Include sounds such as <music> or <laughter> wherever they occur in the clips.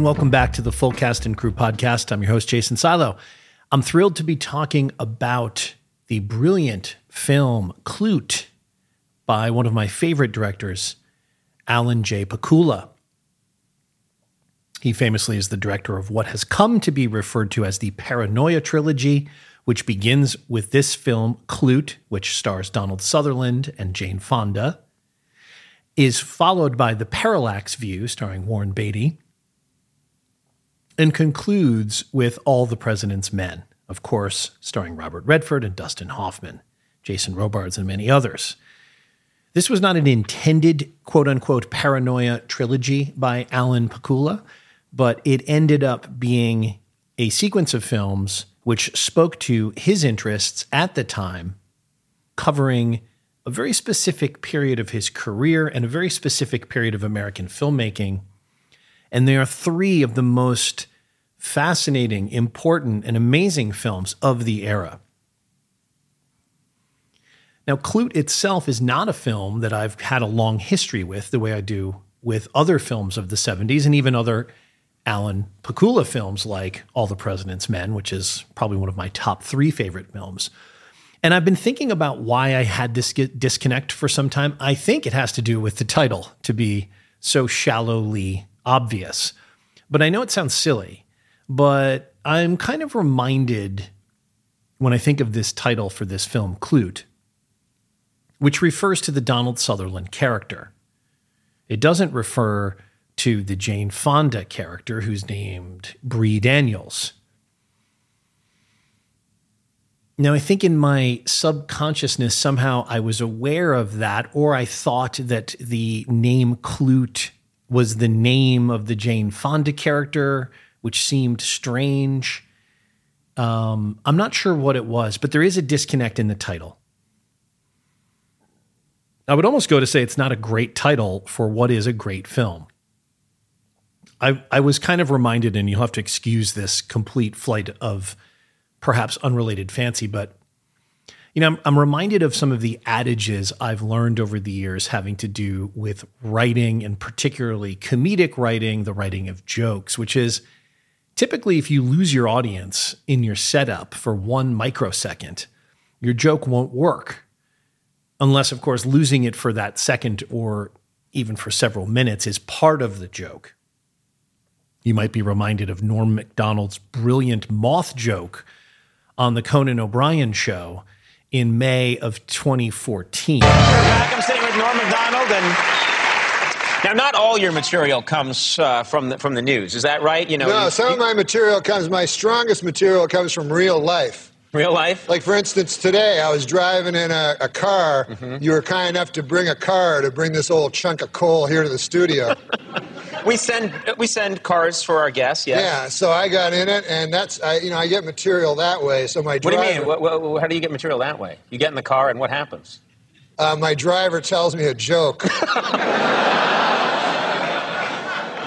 And welcome back to the Full Cast and Crew podcast. I'm your host, Jason Silo. I'm thrilled to be talking about the brilliant film Klute by one of my favorite directors, Alan J. Pakula. He famously is the director of what has come to be referred to as the Paranoia trilogy, which begins with this film, Klute, which stars Donald Sutherland and Jane Fonda, is followed by The Parallax View, starring Warren Beatty, and concludes with All the President's Men, of course, starring Robert Redford and Dustin Hoffman, Jason Robards, and many others. This was not an intended quote unquote paranoia trilogy by Alan Pakula, but it ended up being a sequence of films which spoke to his interests at the time, covering a very specific period of his career and a very specific period of American filmmaking. And they are three of the most fascinating, important, and amazing films of the era. Now, Klute itself is not a film that I've had a long history with, the way I do with other films of the 70s and even other Alan Pakula films like All the President's Men, which is probably one of my top three favorite films. And I've been thinking about why I had this disconnect for some time. I think it has to do with the title to be so shallowly obvious. But I know it sounds silly but I'm kind of reminded when I think of this title for this film, Klute, which refers to the Donald Sutherland character. It doesn't refer to the Jane Fonda character who's named Bree Daniels. Now, I think in my subconsciousness, somehow I was aware of that, or I thought that the name Klute was the name of the Jane Fonda character, which seemed strange. Um, I'm not sure what it was, but there is a disconnect in the title. I would almost go to say it's not a great title for what is a great film. I, I was kind of reminded, and you'll have to excuse this complete flight of perhaps unrelated fancy, but you know, I'm, I'm, reminded of some of the adages I've learned over the years having to do with writing and particularly comedic writing, the writing of jokes, which is Typically, if you lose your audience in your setup for one microsecond, your joke won't work. Unless, of course, losing it for that second or even for several minutes is part of the joke. You might be reminded of Norm MacDonald's brilliant moth joke on the Conan O'Brien show in May of 2014. Back, I'm sitting with Norm MacDonald and now, not all your material comes uh, from the, from the news. Is that right? You know, no. You, some you, of my material comes. My strongest material comes from real life. Real life? Like, for instance, today I was driving in a, a car. Mm-hmm. You were kind enough to bring a car to bring this old chunk of coal here to the studio. <laughs> we send we send cars for our guests. Yes. Yeah. So I got in it, and that's I, you know I get material that way. So my driver, what do you mean? What, what, how do you get material that way? You get in the car, and what happens? Uh, my driver tells me a joke. <laughs>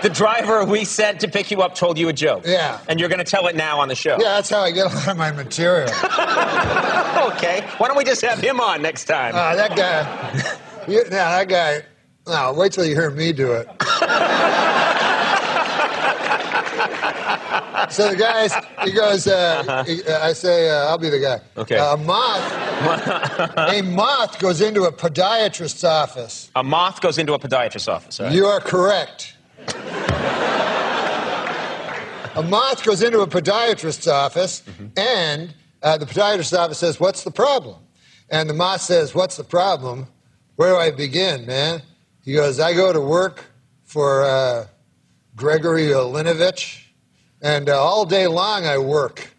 the driver we sent to pick you up told you a joke. Yeah. And you're going to tell it now on the show. Yeah, that's how I get a lot of my material. <laughs> okay. Why don't we just have him on next time? Uh, that guy. you, yeah, that guy. No, wait till you hear me do it. <laughs> so the guy, he goes, uh, uh-huh. he, uh, I say, uh, I'll be the guy. Okay. Uh, a moth, <laughs> a moth goes into a podiatrist's office. A moth goes into a podiatrist's office. Right? You are correct. A moth goes into a podiatrist's office, mm-hmm. and uh, the podiatrist's office says, What's the problem? And the moth says, What's the problem? Where do I begin, man? He goes, I go to work for uh, Gregory Olinovich, and uh, all day long I work.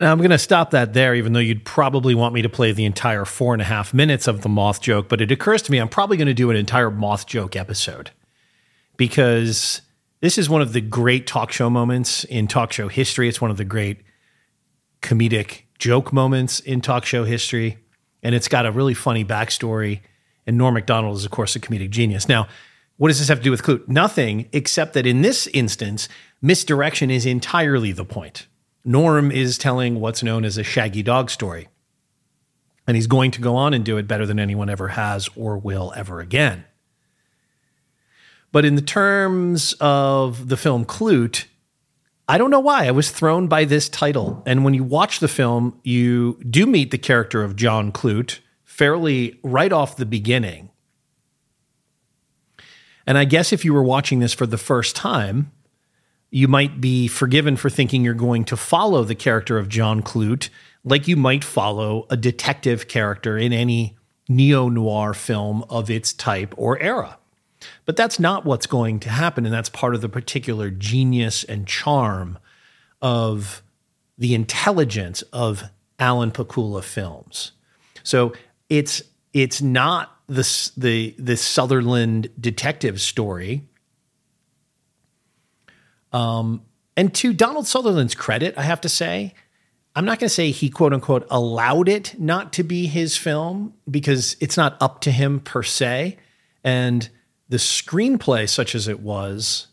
Now, I'm going to stop that there, even though you'd probably want me to play the entire four and a half minutes of the moth joke. But it occurs to me I'm probably going to do an entire moth joke episode because this is one of the great talk show moments in talk show history. It's one of the great comedic joke moments in talk show history. And it's got a really funny backstory. And Norm MacDonald is, of course, a comedic genius. Now, what does this have to do with Klute? Nothing, except that in this instance, misdirection is entirely the point. Norm is telling what's known as a shaggy dog story. And he's going to go on and do it better than anyone ever has or will ever again. But in the terms of the film Klute, I don't know why I was thrown by this title. And when you watch the film, you do meet the character of John Klute fairly right off the beginning. And I guess if you were watching this for the first time, you might be forgiven for thinking you're going to follow the character of John Klute like you might follow a detective character in any neo noir film of its type or era. But that's not what's going to happen. And that's part of the particular genius and charm of the intelligence of Alan Pakula films. So it's it's not the the the Sutherland detective story. Um, and to Donald Sutherland's credit, I have to say, I'm not going to say he quote unquote allowed it not to be his film because it's not up to him per se. And the screenplay, such as it was,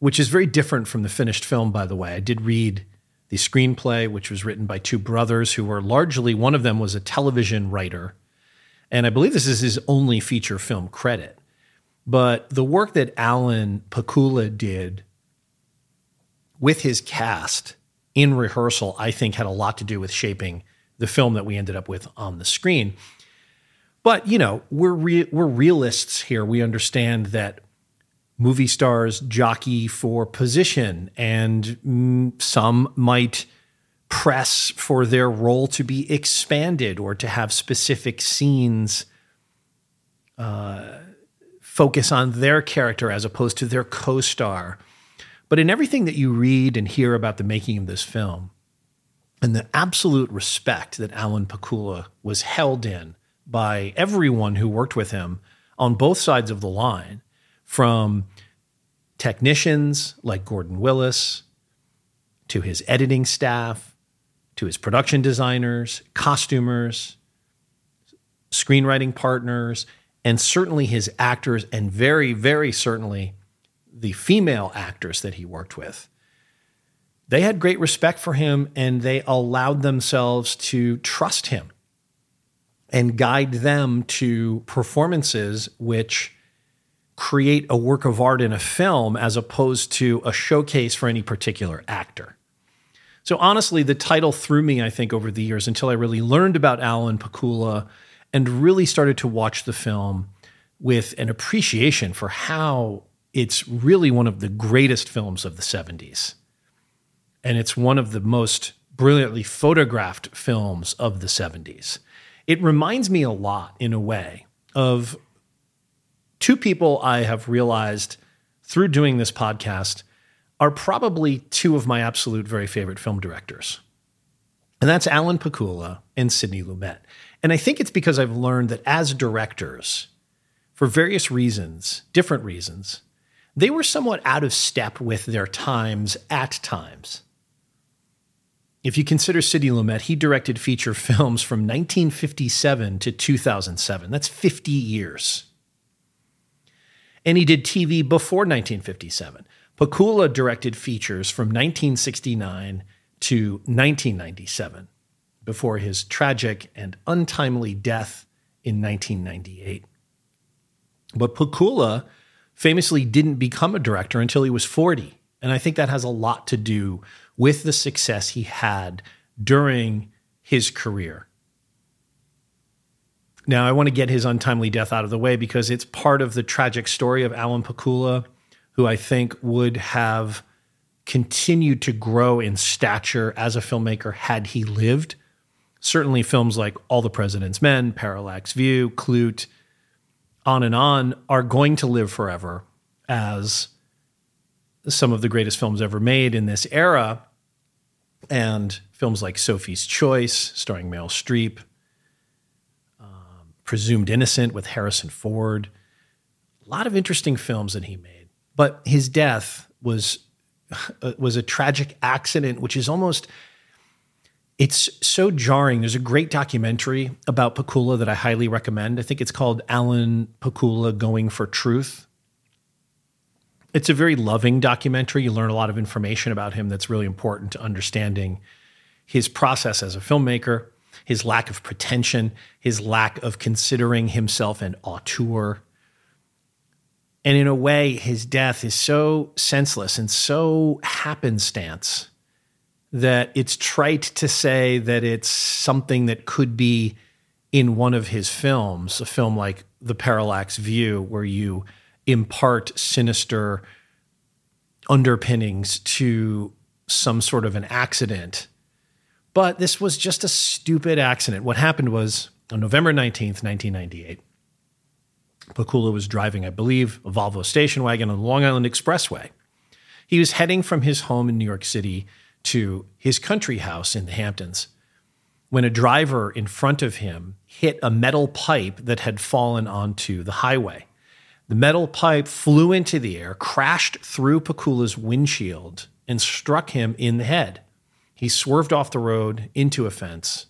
which is very different from the finished film, by the way, I did read the screenplay, which was written by two brothers who were largely, one of them was a television writer. And I believe this is his only feature film credit. But the work that Alan Pakula did with his cast in rehearsal, I think had a lot to do with shaping the film that we ended up with on the screen. But you know, we're re- we're realists here. We understand that movie stars jockey for position, and mm, some might press for their role to be expanded or to have specific scenes uh, focus on their character as opposed to their co-star. But in everything that you read and hear about the making of this film, and the absolute respect that Alan Pakula was held in by everyone who worked with him on both sides of the line, from technicians like Gordon Willis to his editing staff, to his production designers, costumers, screenwriting partners, and certainly his actors, and very, very certainly the female actors that he worked with, they had great respect for him and they allowed themselves to trust him and guide them to performances which create a work of art in a film as opposed to a showcase for any particular actor. So honestly, the title threw me, I think, over the years until I really learned about Alan Pakula and really started to watch the film with an appreciation for how it's really one of the greatest films of the 70s. And it's one of the most brilliantly photographed films of the 70s. It reminds me a lot, in a way, of two people I have realized through doing this podcast are probably two of my absolute very favorite film directors. And that's Alan Pakula and Sidney Lumet. And I think it's because I've learned that as directors, for various reasons, different reasons, they were somewhat out of step with their times at times. If you consider Sidney Lumet, he directed feature films from 1957 to 2007. That's 50 years. And he did TV before 1957. Pakula directed features from 1969 to 1997 before his tragic and untimely death in 1998. But Pakula famously didn't become a director until he was 40. And I think that has a lot to do with the success he had during his career. Now, I want to get his untimely death out of the way because it's part of the tragic story of Alan Pakula, who I think would have continued to grow in stature as a filmmaker had he lived. Certainly, films like All the President's Men, Parallax View, Klute, on and on are going to live forever as some of the greatest films ever made in this era. And films like Sophie's Choice, starring Meryl Streep, um, Presumed Innocent with Harrison Ford, a lot of interesting films that he made. But his death was <laughs> was a tragic accident, which is almost it's so jarring. There's a great documentary about Pakula that I highly recommend. I think it's called Alan Pakula Going for Truth. It's a very loving documentary. You learn a lot of information about him that's really important to understanding his process as a filmmaker, his lack of pretension, his lack of considering himself an auteur. And in a way, his death is so senseless and so happenstance that it's trite to say that it's something that could be in one of his films, a film like The Parallax View, where you impart sinister underpinnings to some sort of an accident. But this was just a stupid accident. What happened was on November 19th, 1998, Pakula was driving, I believe, a Volvo station wagon on the Long Island Expressway. He was heading from his home in New York City to his country house in the Hamptons when a driver in front of him hit a metal pipe that had fallen onto the highway. The metal pipe flew into the air, crashed through Pakula's windshield, and struck him in the head. He swerved off the road into a fence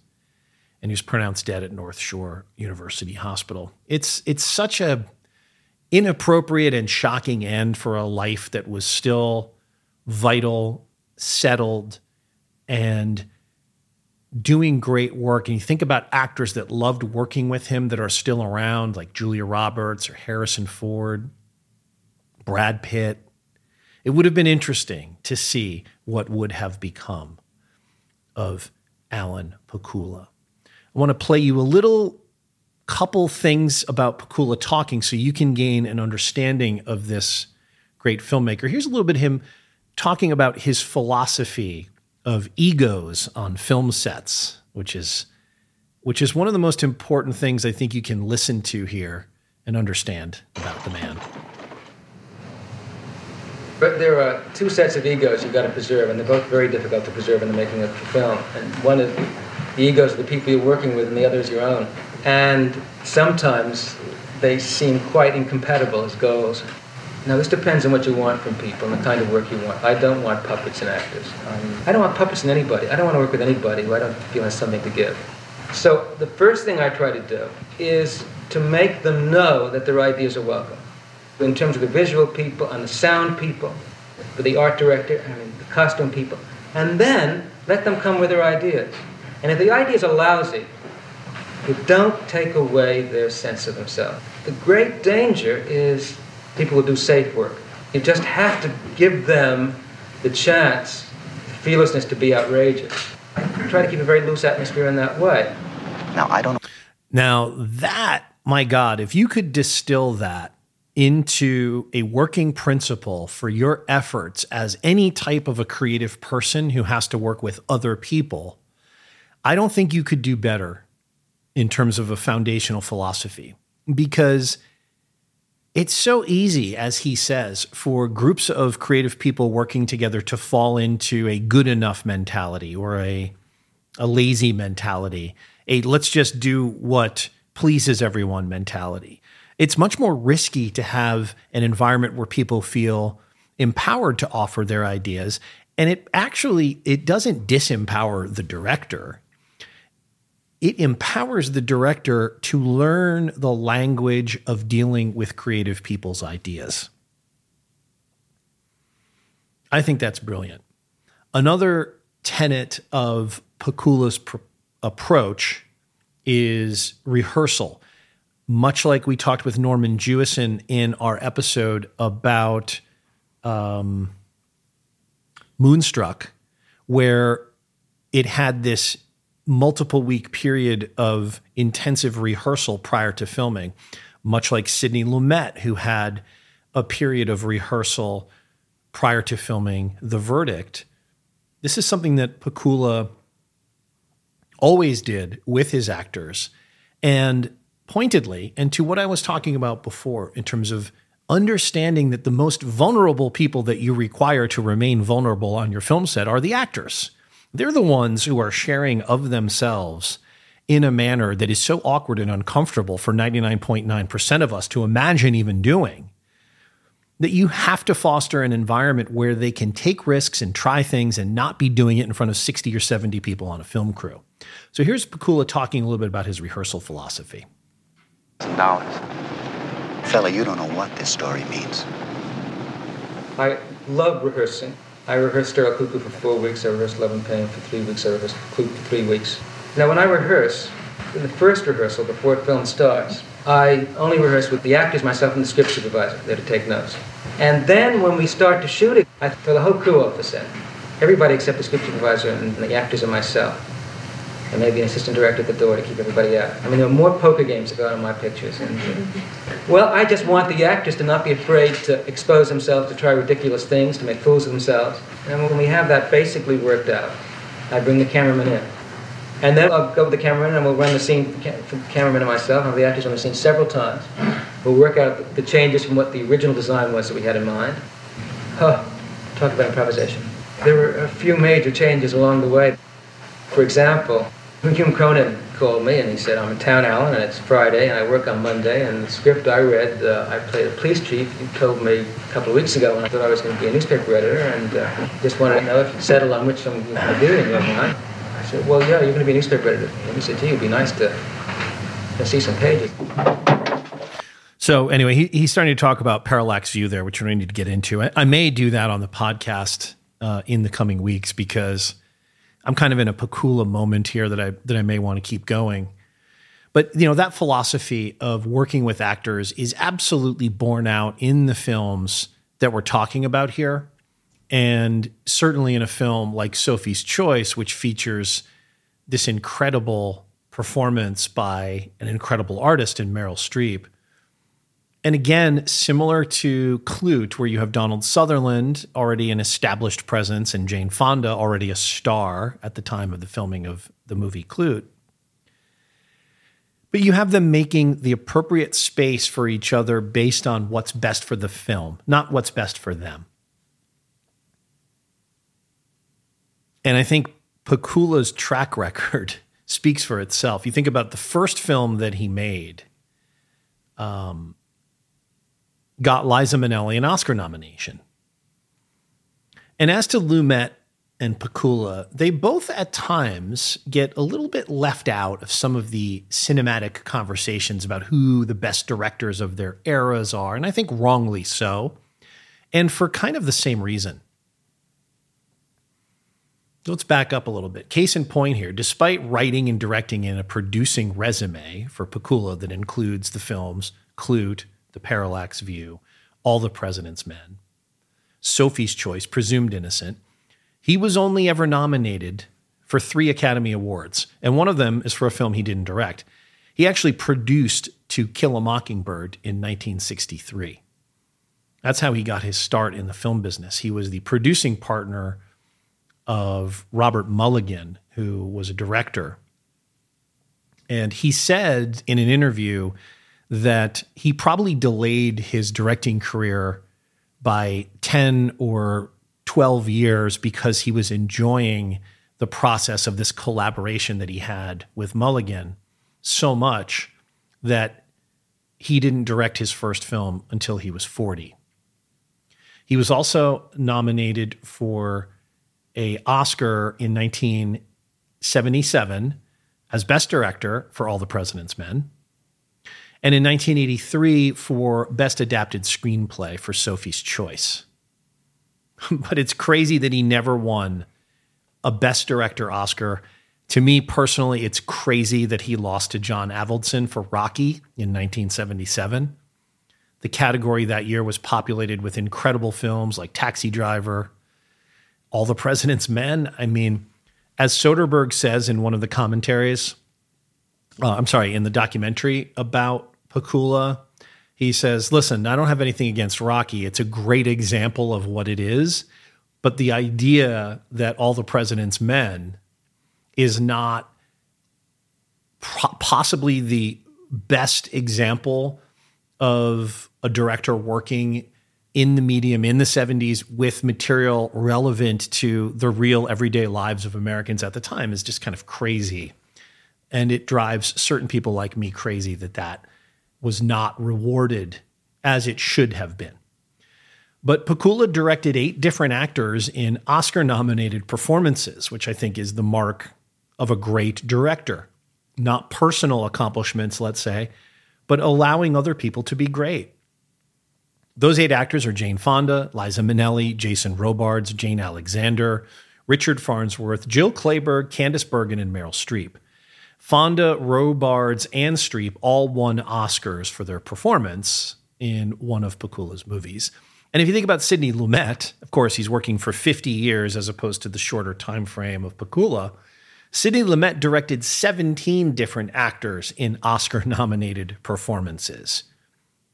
and he was pronounced dead at North Shore University Hospital. It's it's such a inappropriate and shocking end for a life that was still vital, settled, and doing great work. And you think about actors that loved working with him that are still around, like Julia Roberts or Harrison Ford, Brad Pitt. It would have been interesting to see what would have become of Alan Pakula. I want to play you a little couple things about Pakula talking so you can gain an understanding of this great filmmaker. Here's a little bit of him talking about his philosophy of egos on film sets, which is which is one of the most important things I think you can listen to here and understand about the man. But there are two sets of egos you've got to preserve, and they're both very difficult to preserve in the making of a film. And one is the egos of the people you're working with, and the other is your own. And sometimes they seem quite incompatible as goals. Now, this depends on what you want from people and the kind of work you want. I don't want puppets and actors. Um, I don't want puppets in anybody. I don't want to work with anybody who I don't feel has something to give. So, the first thing I try to do is to make them know that their ideas are welcome. In terms of the visual people and the sound people, for the art director, I mean, the costume people, and then let them come with their ideas. And if the ideas are lousy, you don't take away their sense of themselves. The great danger is people who do safe work. You just have to give them the chance, the fearlessness to be outrageous. I try to keep a very loose atmosphere in that way. Now, I don't know. Now, that, my God, if you could distill that into a working principle for your efforts as any type of a creative person who has to work with other people, I don't think you could do better in terms of a foundational philosophy because it's so easy, as he says, for groups of creative people working together to fall into a good enough mentality or a, a lazy mentality, a let's just do what pleases everyone mentality. It's much more risky to have an environment where people feel empowered to offer their ideas and it actually it doesn't disempower the director it empowers the director to learn the language of dealing with creative people's ideas. I think that's brilliant. Another tenet of Pakula's pr- approach is rehearsal. Much like we talked with Norman Jewison in our episode about um, Moonstruck, where it had this multiple week period of intensive rehearsal prior to filming, much like Sidney Lumet, who had a period of rehearsal prior to filming The Verdict. This is something that Pakula always did with his actors. And pointedly, and to what I was talking about before in terms of understanding that the most vulnerable people that you require to remain vulnerable on your film set are the actors. They're the ones who are sharing of themselves in a manner that is so awkward and uncomfortable for 99.9% of us to imagine even doing that you have to foster an environment where they can take risks and try things and not be doing it in front of 60 or 70 people on a film crew. So here's Pakula talking a little bit about his rehearsal philosophy. Dollars. Fella, you don't know what this story means. I love rehearsing. I rehearsed Sterile Cuckoo for four weeks. I rehearsed Love and Pain for three weeks. I rehearsed Klute for three weeks. Now, when I rehearse, in the first rehearsal before the film starts, I only rehearse with the actors, myself, and the script supervisor there to take notes. And then when we start to shoot it, I throw the whole crew off the set. Everybody except the script supervisor and the actors and myself. And maybe an assistant director at the door to keep everybody out. I mean, there are more poker games that go on my pictures. And, well, I just want the actors to not be afraid to expose themselves, to try ridiculous things, to make fools of themselves. And when we have that basically worked out, I bring the cameraman in. And then I'll go with the cameraman and we'll run the scene, for the cameraman and myself, and the actors on the scene several times. We'll work out the changes from what the original design was that we had in mind. Huh, talk about improvisation. There were a few major changes along the way. For example, Hume Cronyn called me and he said, I'm in town, Alan, and it's Friday, and I work on Monday, and the script I read, uh, I played a police chief. You told me a couple of weeks ago when I thought I was going to be a newspaper editor, and uh, just wanted to know if you settled on which I'm doing your mind. I said, well, yeah, you're going to be a newspaper editor. And he said, gee, it'd be nice to, to see some pages. So anyway, he, he's starting to talk about parallax view there, which we need to get into. I, I may do that on the podcast uh, in the coming weeks because I'm kind of in a Pakula moment here that I that I may want to keep going. But you know that philosophy of working with actors is absolutely borne out in the films that we're talking about here, and certainly in a film like Sophie's Choice, which features this incredible performance by an incredible artist in Meryl Streep. And again, similar to Klute, where you have Donald Sutherland, already an established presence, and Jane Fonda, already a star at the time of the filming of the movie Klute. But you have them making the appropriate space for each other based on what's best for the film, not what's best for them. And I think Pakula's track record <laughs> speaks for itself. You think about the first film that he made. Um, got Liza Minnelli an Oscar nomination. And as to Lumet and Pakula, they both at times get a little bit left out of some of the cinematic conversations about who the best directors of their eras are, and I think wrongly so, and for kind of the same reason. Let's back up a little bit. Case in point here, despite writing and directing in a producing resume for Pakula that includes the films Klute, the parallax view, all the president's men, Sophie's Choice, Presumed Innocent. He was only ever nominated for three Academy Awards, and one of them is for a film he didn't direct. He actually produced To Kill a Mockingbird in 1963. That's how he got his start in the film business. He was the producing partner of Robert Mulligan, who was a director. And he said in an interview that he probably delayed his directing career by 10 or 12 years because he was enjoying the process of this collaboration that he had with Mulligan so much that he didn't direct his first film until he was 40. He was also nominated for a Oscar in 1977 as best director for All the President's Men and in 1983 for Best Adapted Screenplay for Sophie's Choice. <laughs> but it's crazy that he never won a Best Director Oscar. To me personally, it's crazy that he lost to John Avildsen for Rocky in 1977. The category that year was populated with incredible films like Taxi Driver, All the President's Men. I mean, as Soderbergh says in one of the commentaries, uh, I'm sorry, in the documentary about Pakula. He says, Listen, I don't have anything against Rocky. It's a great example of what it is. But the idea that all the president's men is not possibly the best example of a director working in the medium in the 70s with material relevant to the real everyday lives of Americans at the time is just kind of crazy. And it drives certain people like me crazy that that was not rewarded as it should have been. But Pakula directed eight different actors in Oscar nominated performances, which I think is the mark of a great director. Not personal accomplishments, let's say, but allowing other people to be great. Those eight actors are Jane Fonda, Liza Minnelli, Jason Robards, Jane Alexander, Richard Farnsworth, Jill Clayburgh, Candice Bergen, and Meryl Streep. Fonda, Robards, and Streep all won Oscars for their performance in one of Pakula's movies. And if you think about Sidney Lumet, of course, he's working for 50 years as opposed to the shorter time frame of Pakula. Sidney Lumet directed 17 different actors in Oscar nominated performances.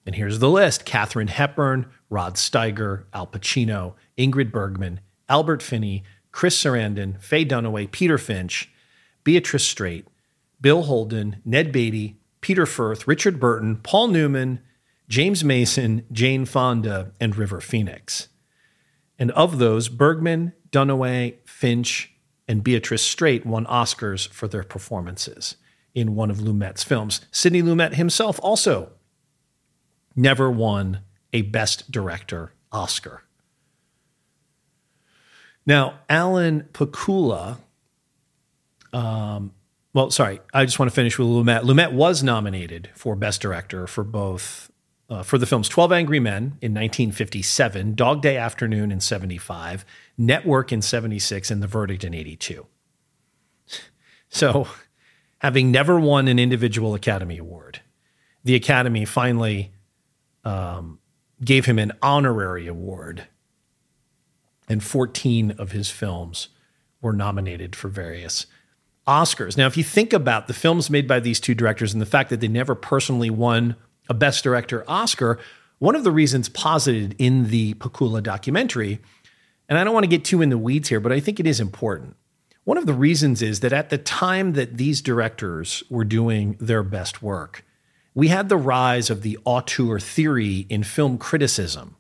And here's the list Katharine Hepburn, Rod Steiger, Al Pacino, Ingrid Bergman, Albert Finney, Chris Sarandon, Faye Dunaway, Peter Finch, Beatrice Straight, Bill Holden, Ned Beatty, Peter Firth, Richard Burton, Paul Newman, James Mason, Jane Fonda, and River Phoenix. And of those, Bergman, Dunaway, Finch, and Beatrice Straight won Oscars for their performances in one of Lumet's films. Sidney Lumet himself also never won a Best Director Oscar. Now, Alan Pakula, um, well, sorry, I just want to finish with Lumet. Lumet was nominated for Best Director for both uh, for the films 12 Angry Men in 1957, Dog Day Afternoon in 75, Network in 76, and The Verdict in 82. So, having never won an individual Academy Award, the Academy finally um, gave him an honorary award, and 14 of his films were nominated for various Oscars. Now, if you think about the films made by these two directors and the fact that they never personally won a Best Director Oscar, one of the reasons posited in the Pakula documentary, and I don't want to get too in the weeds here, but I think it is important. One of the reasons is that at the time that these directors were doing their best work, we had the rise of the auteur theory in film criticism.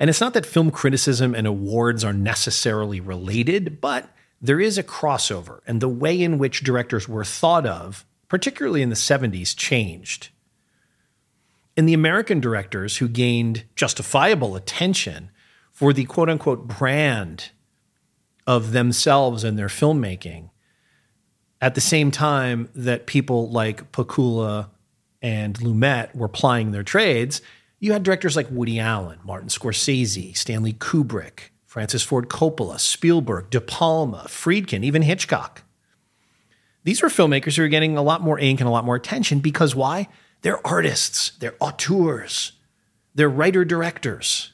And it's not that film criticism and awards are necessarily related, but there is a crossover, and the way in which directors were thought of particularly in the 70s, changed. And the American directors who gained justifiable attention for the quote unquote brand of themselves and their filmmaking, at the same time that people like Pakula and Lumet were plying their trades, you had directors like Woody Allen, Martin Scorsese, Stanley Kubrick, Francis Ford Coppola, Spielberg, De Palma, Friedkin, even Hitchcock. These were filmmakers who are getting a lot more ink and a lot more attention because why? They're artists, they're auteurs, they're writer directors.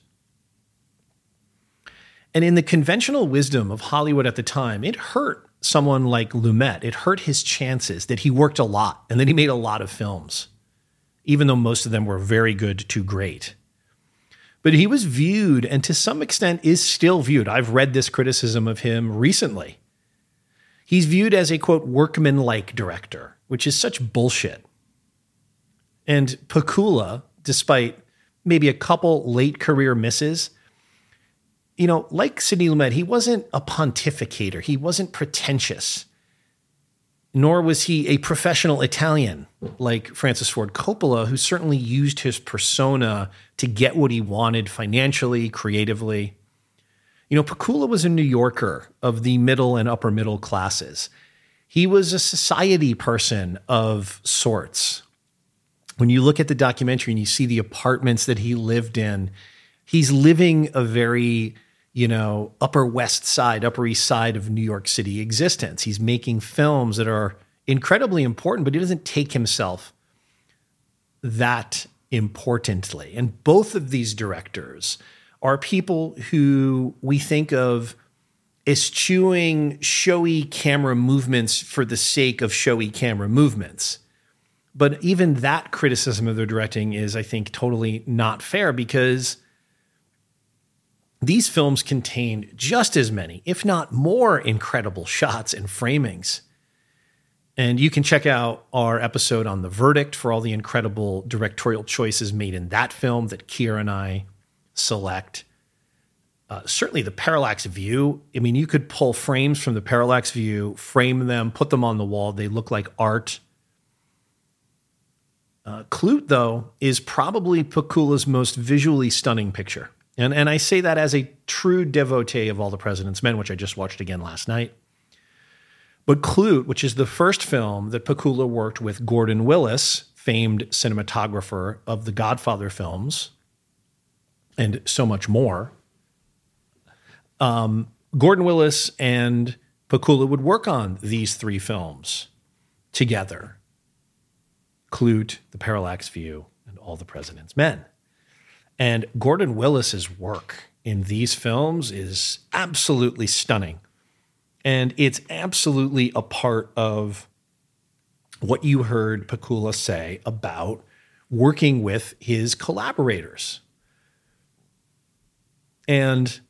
And in the conventional wisdom of Hollywood at the time, it hurt someone like Lumet. It hurt his chances that he worked a lot and that he made a lot of films, even though most of them were very good to great. But he was viewed, and to some extent is still viewed. I've read this criticism of him recently He's viewed as a quote workman-like director, which is such bullshit. And Pakula, despite maybe a couple late career misses, you know, like Sidney Lumet, he wasn't a pontificator. He wasn't pretentious. Nor was he a professional Italian like Francis Ford Coppola, who certainly used his persona to get what he wanted financially, creatively. You know, Pakula was a New Yorker of the middle and upper middle classes. He was a society person of sorts. When you look at the documentary and you see the apartments that he lived in, he's living a very, you know, upper west side, upper east side of New York City existence. He's making films that are incredibly important, but he doesn't take himself that importantly. And both of these directors, are people who we think of eschewing showy camera movements for the sake of showy camera movements. But even that criticism of their directing is, I think, totally not fair because these films contain just as many, if not more, incredible shots and framings. And you can check out our episode on The Verdict for all the incredible directorial choices made in that film that Keir and I select. Uh, certainly the parallax view. I mean, you could pull frames from the parallax view, frame them, put them on the wall. They look like art. Uh, Klute, though, is probably Pakula's most visually stunning picture. And, and I say that as a true devotee of All the President's Men, which I just watched again last night. But Klute, which is the first film that Pakula worked with Gordon Willis, famed cinematographer of the Godfather films, and so much more. Um, Gordon Willis and Pakula would work on these three films together Klute, The Parallax View, and All the President's Men. And Gordon Willis's work in these films is absolutely stunning. And it's absolutely a part of what you heard Pakula say about working with his collaborators. And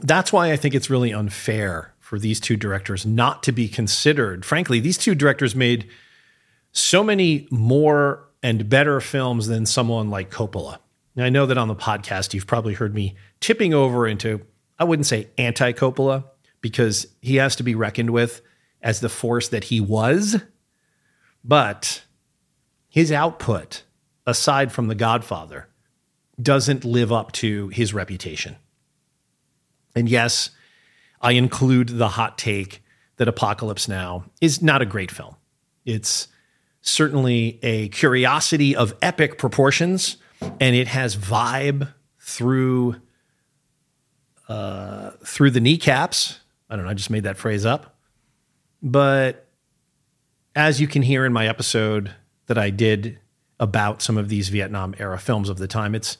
that's why I think it's really unfair for these two directors not to be considered. Frankly, these two directors made so many more and better films than someone like Coppola. Now, I know that on the podcast, you've probably heard me tipping over into, I wouldn't say anti Coppola, because he has to be reckoned with as the force that he was. But his output, aside from The Godfather, doesn't live up to his reputation. And yes, I include the hot take that Apocalypse Now is not a great film. It's certainly a curiosity of epic proportions, and it has vibe through uh, through the kneecaps. I don't know. I just made that phrase up, but as you can hear in my episode that I did about some of these Vietnam era films of the time, it's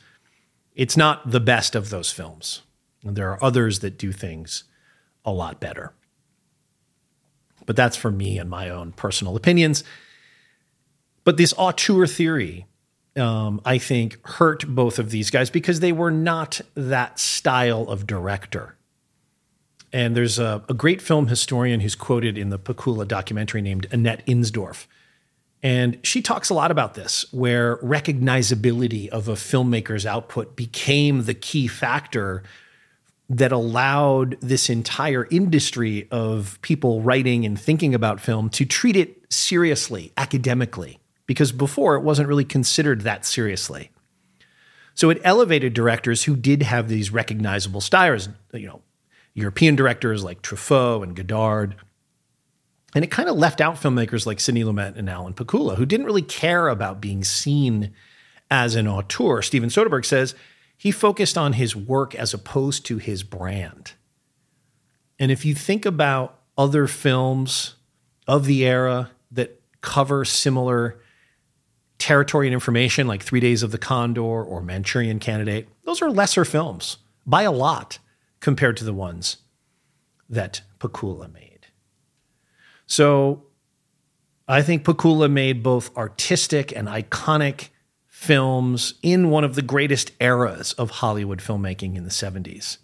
it's not the best of those films. And there are others that do things a lot better. But that's for me and my own personal opinions. But this auteur theory, um, I think, hurt both of these guys because they were not that style of director. And there's a, a great film historian who's quoted in the Pakula documentary named Annette Insdorf. And she talks a lot about this, where recognizability of a filmmaker's output became the key factor that allowed this entire industry of people writing and thinking about film to treat it seriously, academically, because before it wasn't really considered that seriously. So it elevated directors who did have these recognizable styles, you know, European directors like Truffaut and Godard. And it kind of left out filmmakers like Sidney Lumet and Alan Pakula, who didn't really care about being seen as an auteur. Steven Soderbergh says he focused on his work as opposed to his brand. And if you think about other films of the era that cover similar territory and information, like Three Days of the Condor or Manchurian Candidate, those are lesser films by a lot compared to the ones that Pakula made. So I think Pakula made both artistic and iconic films in one of the greatest eras of Hollywood filmmaking in the 70s.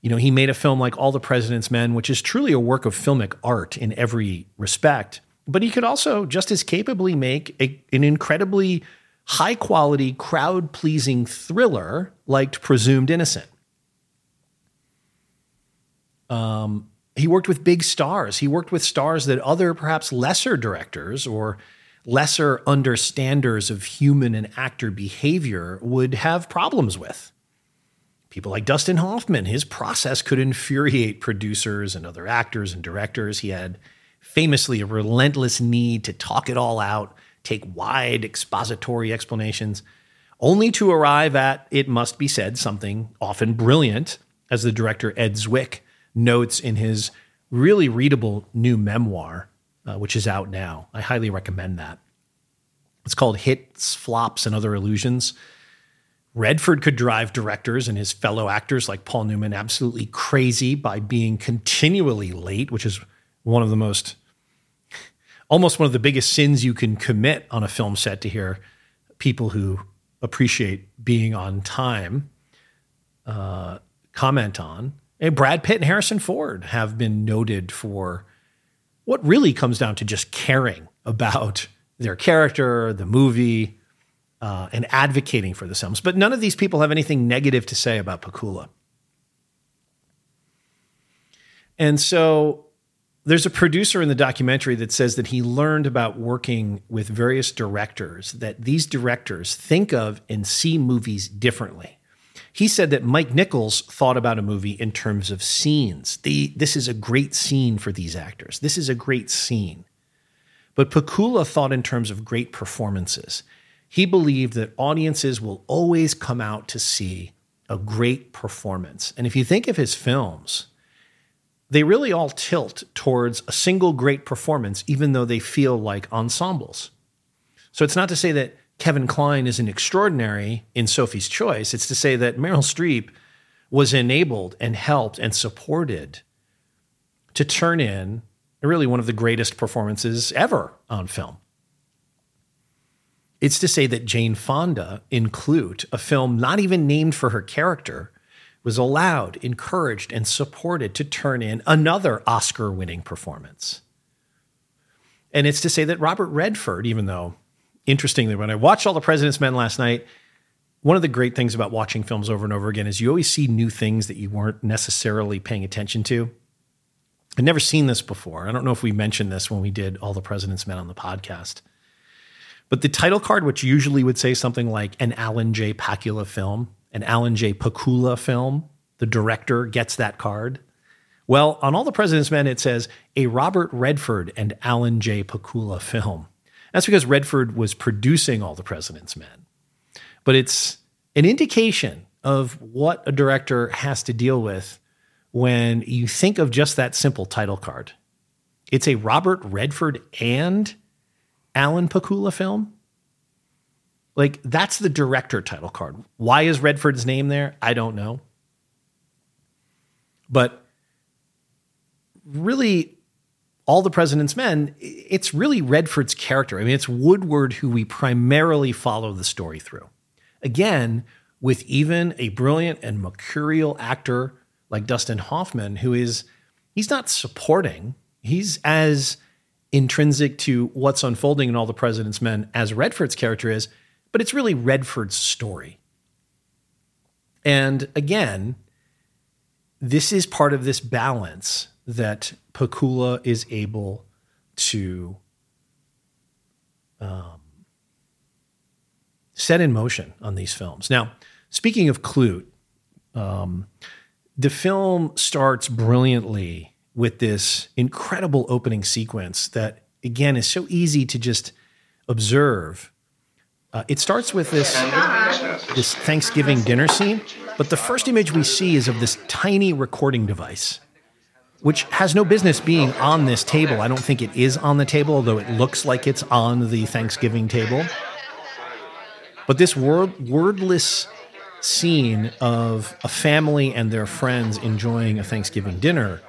You know, he made a film like All the President's Men, which is truly a work of filmic art in every respect. But he could also just as capably make a, an incredibly high quality, crowd pleasing thriller like Presumed Innocent. Um, he worked with big stars. He worked with stars that other, perhaps lesser directors or lesser understanders of human and actor behavior would have problems with. People like Dustin Hoffman, his process could infuriate producers and other actors and directors. He had famously a relentless need to talk it all out, take wide expository explanations, only to arrive at, it must be said, something often brilliant, as the director Ed Zwick notes in his really readable new memoir, uh, which is out now. I highly recommend that. It's called Hits, Flops, and Other Illusions. Redford could drive directors and his fellow actors like Paul Newman absolutely crazy by being continually late, which is one of the most, almost one of the biggest sins you can commit on a film set to hear people who appreciate being on time uh, comment on. And Brad Pitt and Harrison Ford have been noted for what really comes down to just caring about their character, the movie, uh, and advocating for the films. But none of these people have anything negative to say about Pakula. And so there's a producer in the documentary that says that he learned about working with various directors that these directors think of and see movies differently. He said that Mike Nichols thought about a movie in terms of scenes. The, this is a great scene for these actors. This is a great scene. But Pakula thought in terms of great performances. He believed that audiences will always come out to see a great performance. And if you think of his films, they really all tilt towards a single great performance, even though they feel like ensembles. So it's not to say that Kevin Kline isn't extraordinary in Sophie's Choice. It's to say that Meryl Streep was enabled and helped and supported to turn in really one of the greatest performances ever on film. It's to say that Jane Fonda in Klute, a film not even named for her character, was allowed, encouraged, and supported to turn in another Oscar winning performance. And it's to say that Robert Redford, even though, interestingly, when I watched All the President's Men last night, one of the great things about watching films over and over again is you always see new things that you weren't necessarily paying attention to. I'd never seen this before. I don't know if we mentioned this when we did All the President's Men on the podcast. But the title card, which usually would say something like an Alan J. Pakula film, an Alan J. Pakula film, the director gets that card. Well, on All the President's Men, it says a Robert Redford and Alan J. Pakula film. That's because Redford was producing All the President's Men. But it's an indication of what a director has to deal with when you think of just that simple title card. It's a Robert Redford and Alan Pakula film. Like that's the director title card. Why is Redford's name there? I don't know. But really, all the President's Men, it's really Redford's character. I mean, it's Woodward who we primarily follow the story through. Again, with even a brilliant and mercurial actor like Dustin Hoffman, who is, he's not supporting, he's as intrinsic to what's unfolding in All the President's Men as Redford's character is, but it's really Redford's story. And again, this is part of this balance that Pakula is able to um, set in motion on these films. Now, speaking of Klute, um, the film starts brilliantly with this incredible opening sequence that, again, is so easy to just observe. Uh, it starts with this, this Thanksgiving dinner scene, but the first image we see is of this tiny recording device, which has no business being on this table. I don't think it is on the table, although it looks like it's on the Thanksgiving table. But this word, wordless scene of a family and their friends enjoying a Thanksgiving dinner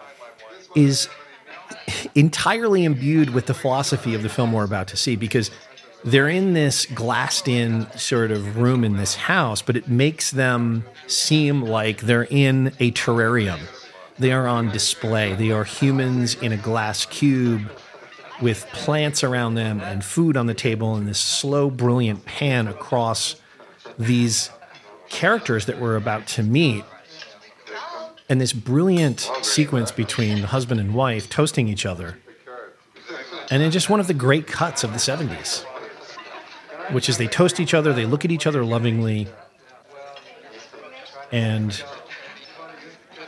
is entirely imbued with the philosophy of the film we're about to see because they're in this glassed in sort of room in this house, but it makes them seem like they're in a terrarium. They are on display. They are humans in a glass cube with plants around them and food on the table and this slow, brilliant pan across these characters that we're about to meet and this brilliant sequence between the husband and wife toasting each other. And then just one of the great cuts of the 70s, which is they toast each other, they look at each other lovingly, and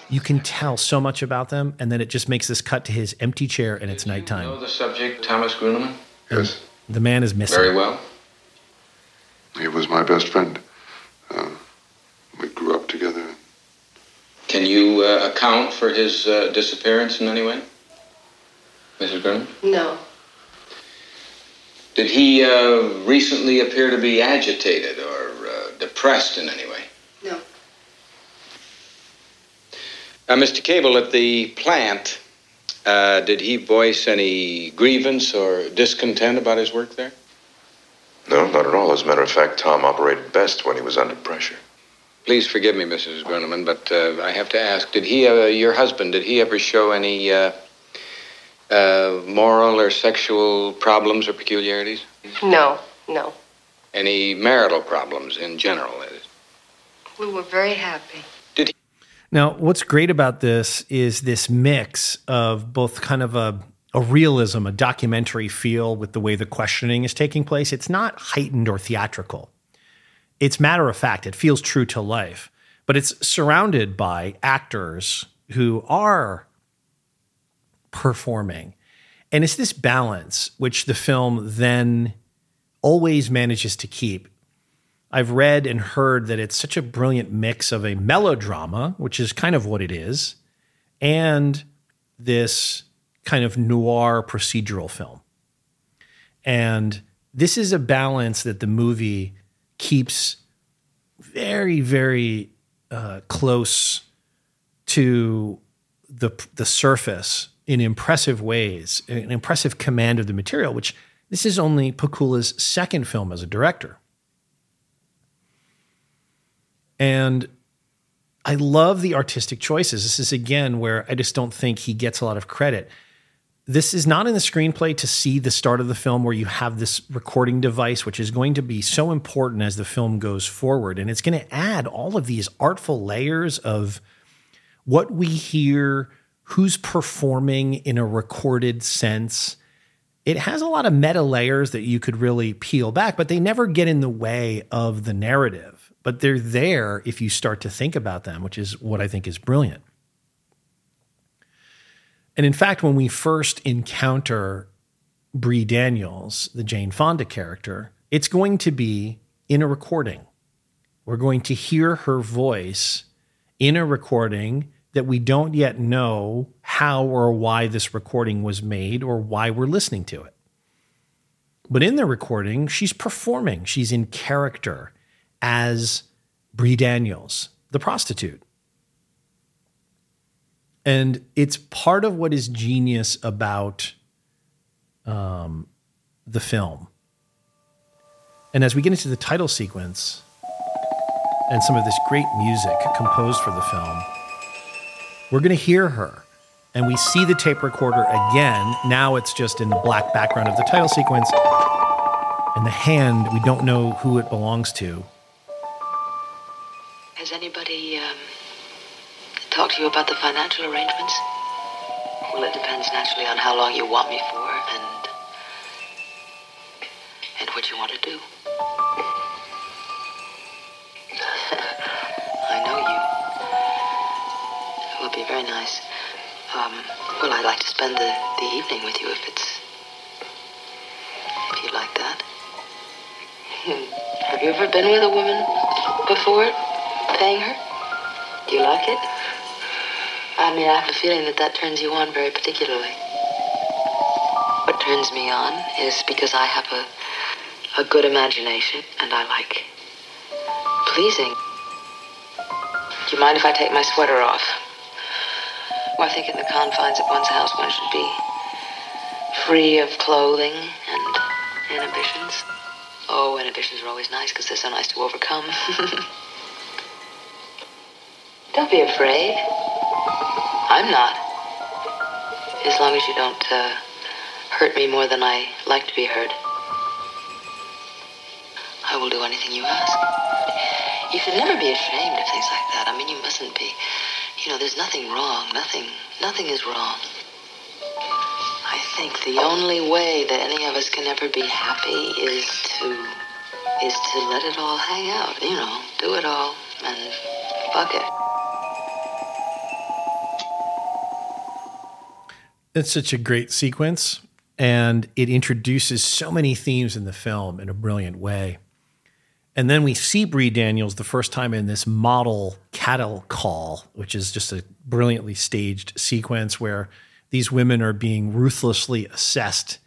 you can tell so much about them. And then it just makes this cut to his empty chair and it's nighttime. You know the subject, Thomas Gruneman? Yes. The man is missing. Very well. He was my best friend. Uh, we grew up together. Can you uh, account for his uh, disappearance in any way? Mrs. Gruneman? No. Did he uh, recently appear to be agitated or uh, depressed in any way? No. Uh, Mr. Cable, at the plant, uh, did he voice any grievance or discontent about his work there? No, not at all. As a matter of fact, Tom operated best when he was under pressure. Please forgive me, Mrs. Gruneman, but uh, I have to ask: Did he, uh, your husband, did he ever show any uh, moral or sexual problems or peculiarities? No. No. Any marital problems in general? We were very happy. Did he- Now, what's great about this is this mix of both kind of a, a realism, a documentary feel with the way the questioning is taking place. It's not heightened or theatrical, it's matter of fact. It feels true to life, but it's surrounded by actors who are performing. And it's this balance which the film then always manages to keep I've read and heard that it's such a brilliant mix of a melodrama, which is kind of what it is, and this kind of noir procedural film. And this is a balance that the movie keeps very, very uh, close to the the surface in impressive ways, an impressive command of the material. Which this is only Pakula's second film as a director, and I love the artistic choices. This is again where I just don't think he gets a lot of credit this is not in the screenplay to see the start of the film where you have this recording device, which is going to be so important as the film goes forward. And it's going to add all of these artful layers of what we hear, who's performing in a recorded sense. It has a lot of meta layers that you could really peel back, but they never get in the way of the narrative. But they're there if you start to think about them, which is what I think is brilliant. And in fact, when we first encounter Bree Daniels, the Jane Fonda character, it's going to be in a recording. We're going to hear her voice in a recording that we don't yet know how or why this recording was made or why we're listening to it. But in the recording, she's performing, she's in character as Bree Daniels, the prostitute. And it's part of what is genius about um, the film. And as we get into the title sequence and some of this great music composed for the film, we're going to hear her. And we see the tape recorder again. Now it's just in the black background of the title sequence. And the hand, we don't know who it belongs to. Has anybody um, talk to you about the financial arrangements? Well, it depends naturally on how long you want me for and and what you want to do. Very nice. Um, well, I'd like to spend the, the evening with you if it's if you like that. <laughs> Have you ever been with a woman before, paying her? Do you like it? I mean, I have a feeling that that turns you on very particularly. What turns me on is because I have a, a good imagination and I like pleasing. Do you mind if I take my sweater off? I think in the confines of one's house, one should be free of clothing and inhibitions. Oh, inhibitions are always nice because they're so nice to overcome. <laughs> Don't be afraid. I'm not. As long as you don't uh, hurt me more than I like to be hurt. I will do anything you ask. You should never be ashamed of things like that. I mean, you mustn't be. You know, there's nothing wrong. Nothing, nothing is wrong. I think the only way that any of us can ever be happy is to, is to let it all hang out. You know, do it all and fuck it. It's such a great sequence, and it introduces so many themes in the film in a brilliant way. And then we see Bree Daniels the first time in this model cattle call, which is just a brilliantly staged sequence where these women are being ruthlessly assessed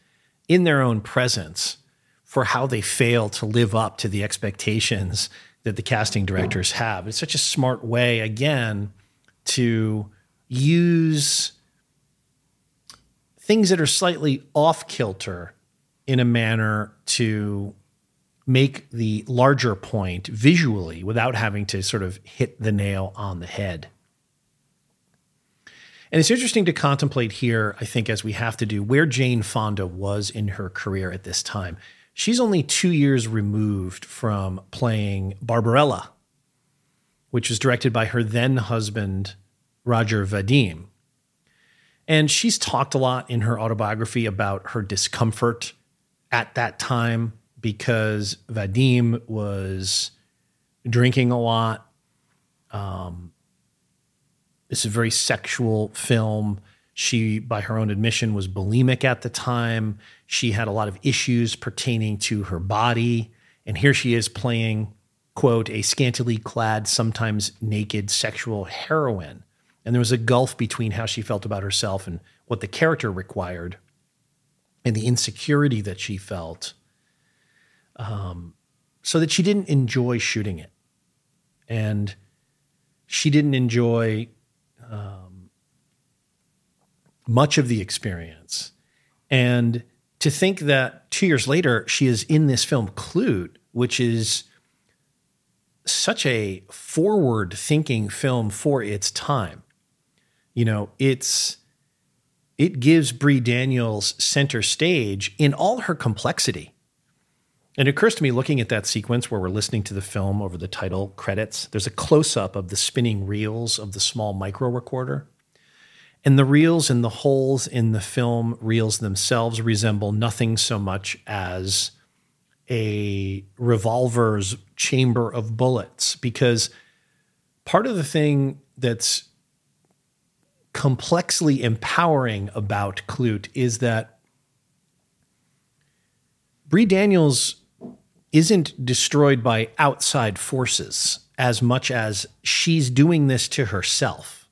in their own presence for how they fail to live up to the expectations that the casting directors have. It's such a smart way, again, to use things that are slightly off kilter in a manner to make the larger point visually without having to sort of hit the nail on the head. And it's interesting to contemplate here, I think, as we have to do, where Jane Fonda was in her career at this time. She's only two years removed from playing Barbarella, which was directed by her then husband, Roger Vadim. And she's talked a lot in her autobiography about her discomfort at that time because Vadim was drinking a lot. Um, it's a very sexual film. She, by her own admission, was bulimic at the time. She had a lot of issues pertaining to her body. And here she is playing quote, a scantily clad, sometimes naked sexual heroine. And there was a gulf between how she felt about herself and what the character required and the insecurity that she felt, um, so that she didn't enjoy shooting it. And she didn't enjoy um, much of the experience. And to think that two years later, she is in this film, Klute, which is such a forward thinking film for its time. You know, it's it gives Bree Daniels center stage in all her complexity. And it occurs to me looking at that sequence where we're listening to the film over the title credits, there's a close up of the spinning reels of the small micro recorder. And the reels and the holes in the film reels themselves resemble nothing so much as a revolver's chamber of bullets. Because part of the thing that's complexly empowering about Klute is that Bree Daniels isn't destroyed by outside forces as much as she's doing this to herself.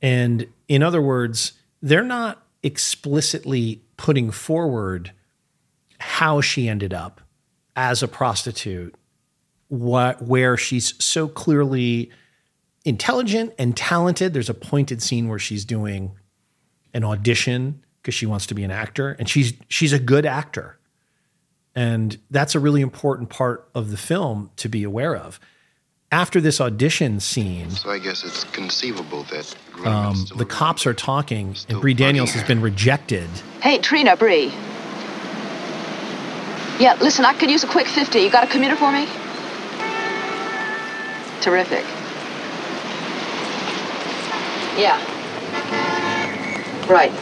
And in other words, they're not explicitly putting forward how she ended up as a prostitute, what, where she's so clearly intelligent and talented. There's a pointed scene where she's doing an audition because she wants to be an actor, and she's she's a good actor, and that's a really important part of the film to be aware of. After this audition scene, So I guess it's conceivable that um, the cops are talking, and Bree Daniels has been rejected. Hey, Trina, Bree. Yeah, listen, I could use a quick 50. You got a commuter for me? Terrific. Yeah. Right.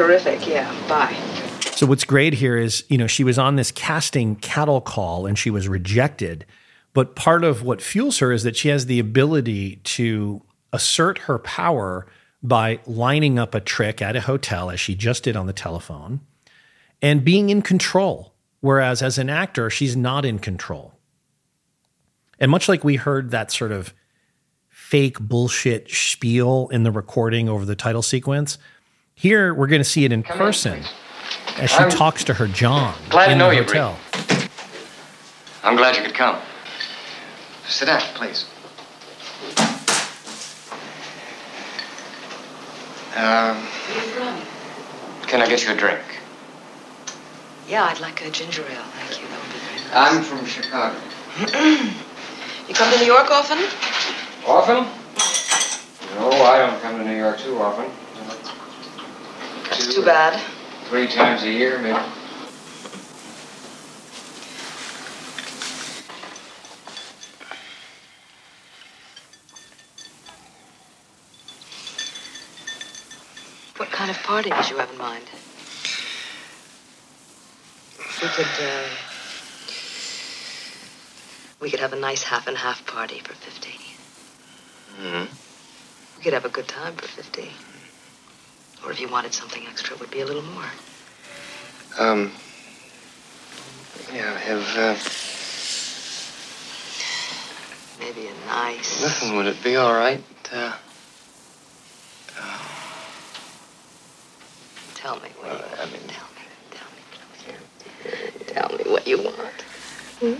Terrific, yeah. Bye. So what's great here is, you know, she was on this casting cattle call and she was rejected. But part of what fuels her is that she has the ability to assert her power by lining up a trick at a hotel, as she just did on the telephone, and being in control. Whereas as an actor, she's not in control. And much like we heard that sort of fake bullshit spiel in the recording over the title sequence, here we're going to see it in person as she I'm talks to her John glad to in know the you, Bree. hotel. I'm glad you could come. Sit down, please. Um, can I get you a drink? Yeah, I'd like a ginger ale. Thank you. That would be very nice. I'm from Chicago. <clears throat> You come to New York often? Often? No, I don't come to New York too often. That's too bad. Three times a year, maybe. What kind of party did you have in mind? We could, uh, we could have a nice half and half party for 50. hmm We could have a good time for 50. Or if you wanted something extra, it would be a little more. Um. Yeah, have, uh, Maybe a nice. listen, would it be all right, uh, Tell me what you I mean, tell me Tell me Tell me what you want. Hmm.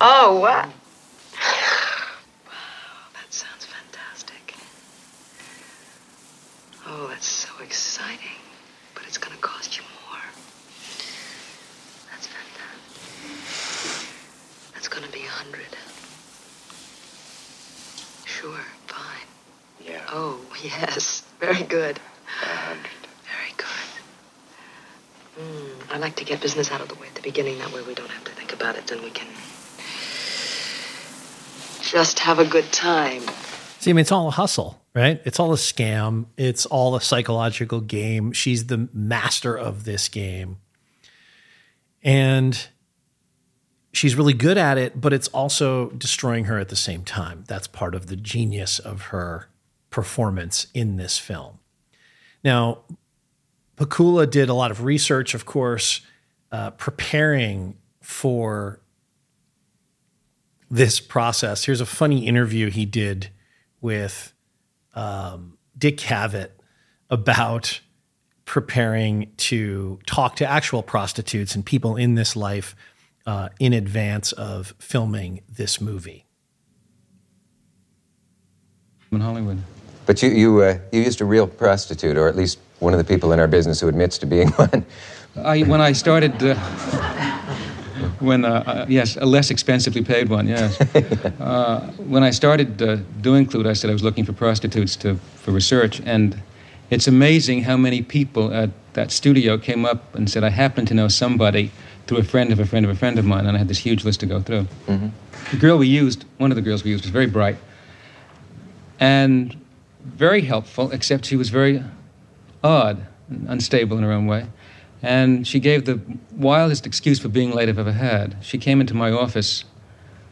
Oh, what? wow, that sounds fantastic. Oh, that's so exciting. But it's going to cost you more. That's fantastic. That's going to be a hundred. Sure, fine. Yeah. Oh, yes. Very good. a hundred. Very good. Mm, I like to get business out of the way at the beginning. That way we don't have to think about it. Then we can just have a good time. See, I mean, it's all a hustle, right? It's all a scam. It's all a psychological game. She's the master of this game. And she's really good at it, but it's also destroying her at the same time. That's part of the genius of her performance in this film. Now, Pakula did a lot of research, of course, uh, preparing for this process. Here's a funny interview he did with um, Dick Cavett about preparing to talk to actual prostitutes and people in this life uh, in advance of filming this movie. In Hollywood. But you you uh, you used a real prostitute, or at least one of the people in our business who admits to being <laughs> one. I when I started. Uh, when uh, uh, yes, a less expensively paid one. Yes. <laughs> Uh, when I started uh, doing Klute, I said I was looking for prostitutes to for research, and it's amazing how many people at that studio came up and said, "I happen to know somebody through a friend of a friend of a friend of mine," and I had this huge list to go through. Mm-hmm. The girl we used, one of the girls we used, was very bright and very helpful, except she was very odd, and unstable in her own way. And she gave the wildest excuse for being late I've ever had. She came into my office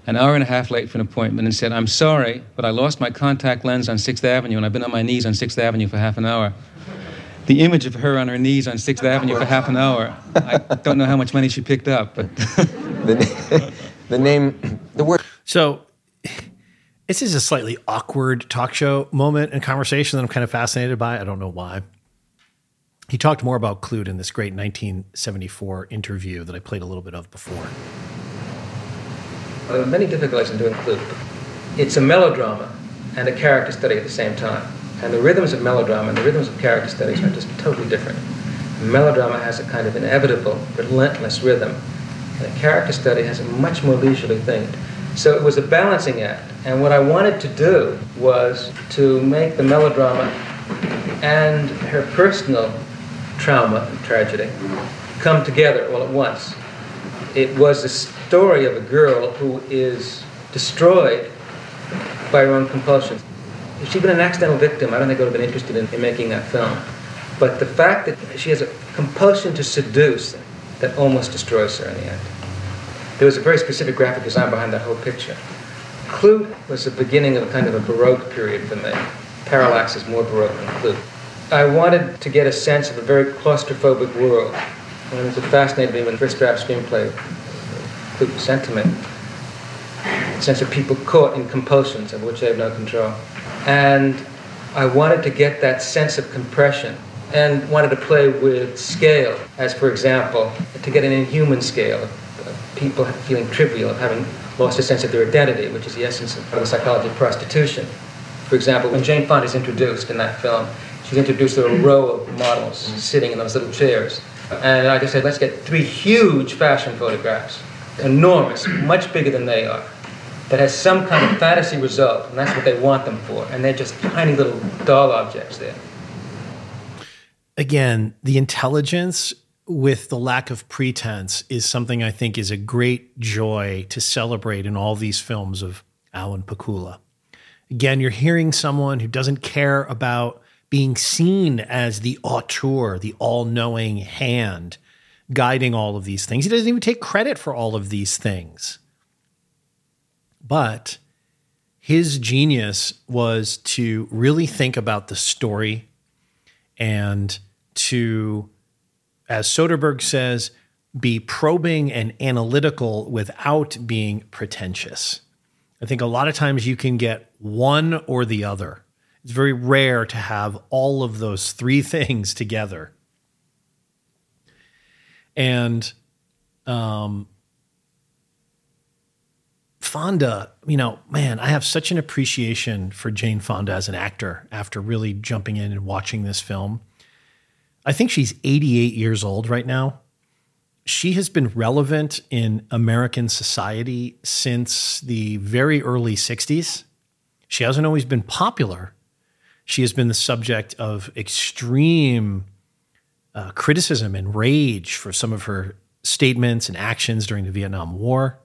an hour and a half late for an appointment and said, I'm sorry, but I lost my contact lens on 6th Avenue and I've been on my knees on 6th Avenue for half an hour. The image of her on her knees on 6th Avenue for half an hour, I don't know how much money she picked up, but. <laughs> the, the name, the word. So this is a slightly awkward talk show moment and conversation that I'm kind of fascinated by. I don't know why. He talked more about Klute in this great 1974 interview that I played a little bit of before. There are many difficulties in doing Klute. It's a melodrama and a character study at the same time. And the rhythms of melodrama and the rhythms of character studies are just totally different. Melodrama has a kind of inevitable, relentless rhythm, and a character study has a much more leisurely thing. So it was a balancing act. And what I wanted to do was to make the melodrama and her personal trauma and tragedy come together all at once. It was the story of a girl who is destroyed by her own compulsions. If she'd been an accidental victim, I don't think I would have been interested in, in making that film. But the fact that she has a compulsion to seduce that almost destroys her in the end. There was a very specific graphic design behind that whole picture. Klute was the beginning of a kind of a Baroque period for me. Parallax is more Baroque than Klute. I wanted to get a sense of a very claustrophobic world. And it fascinated me when first draft screenplay Klute was sent to. A sense of people caught in compulsions of which they have no control. And I wanted to get that sense of compression and wanted to play with scale, as for example, to get an inhuman scale of people feeling trivial, of having lost a sense of their identity, which is the essence of the psychology of prostitution. For example, when Jane Fonda is introduced in that film, she's introduced a row of models sitting in those little chairs. And I just said, let's get three huge fashion photographs, enormous, much bigger than they are, that has some kind of fantasy result, and that's what they want them for. And they're just tiny little doll objects there. Again, the intelligence with the lack of pretense is something I think is a great joy to celebrate in all these films of Alan Pakula. Again, you're hearing someone who doesn't care about being seen as the auteur, the all knowing hand guiding all of these things. He doesn't even take credit for all of these things. But his genius was to really think about the story and to, as Soderbergh says, be probing and analytical without being pretentious. I think a lot of times you can get one or the other. It's very rare to have all of those three <laughs> things together. And um, Fonda, you know, man, I have such an appreciation for Jane Fonda as an actor after really jumping in and watching this film. I think she's 88 years old right now. She has been relevant in American society since the very early 60s. She hasn't always been popular. She has been the subject of extreme uh, criticism and rage for some of her statements and actions during the Vietnam War.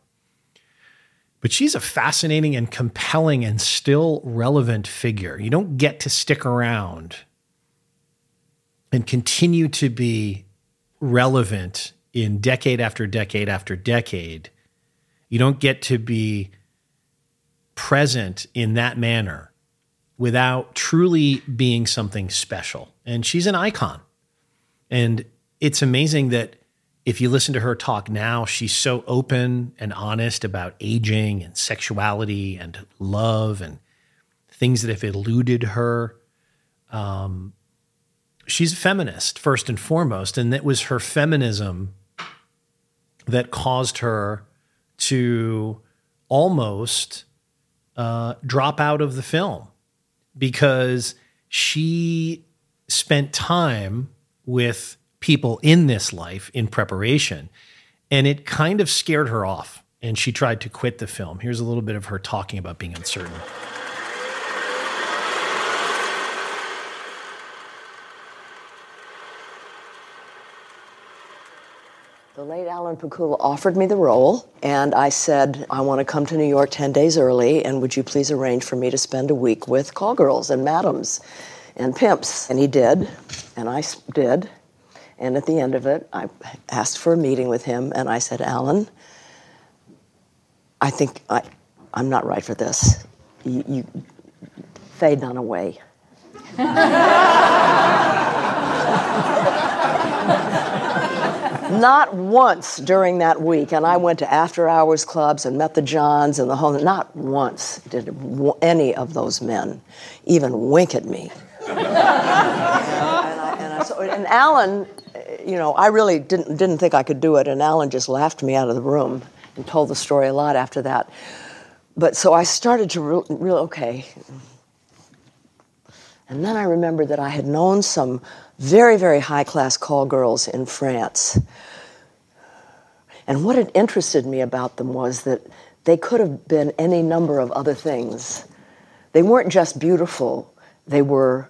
But she's a fascinating and compelling and still relevant figure. You don't get to stick around and continue to be relevant in decade after decade after decade. You don't get to be present in that manner without truly being something special. And she's an icon. And it's amazing that if you listen to her talk now, she's so open and honest about aging and sexuality and love and things that have eluded her. Um, she's a feminist, first and foremost. And it was her feminism that caused her to almost uh, drop out of the film because she spent time with people in this life in preparation and it kind of scared her off and she tried to quit the film. Here's a little bit of her talking about being uncertain. The late Alan Pakula offered me the role, and I said, I want to come to New York 10 days early, and would you please arrange for me to spend a week with call girls and madams and pimps? And he did, and I did. And at the end of it, I asked for a meeting with him, and I said, Alan, I think I, I'm not right for this. You, you fade on away. <laughs> not once during that week, and I went to after hours clubs and met the Johns and the whole, not once did any of those men even wink at me. <laughs> and, I, and, I, so, and Alan, you know, I really didn't, didn't think I could do it, and Alan just laughed me out of the room and told the story a lot after that. But so I started to really, re- okay. And then I remembered that I had known some very, very high class call girls in France. And what had interested me about them was that they could have been any number of other things. They weren't just beautiful, they were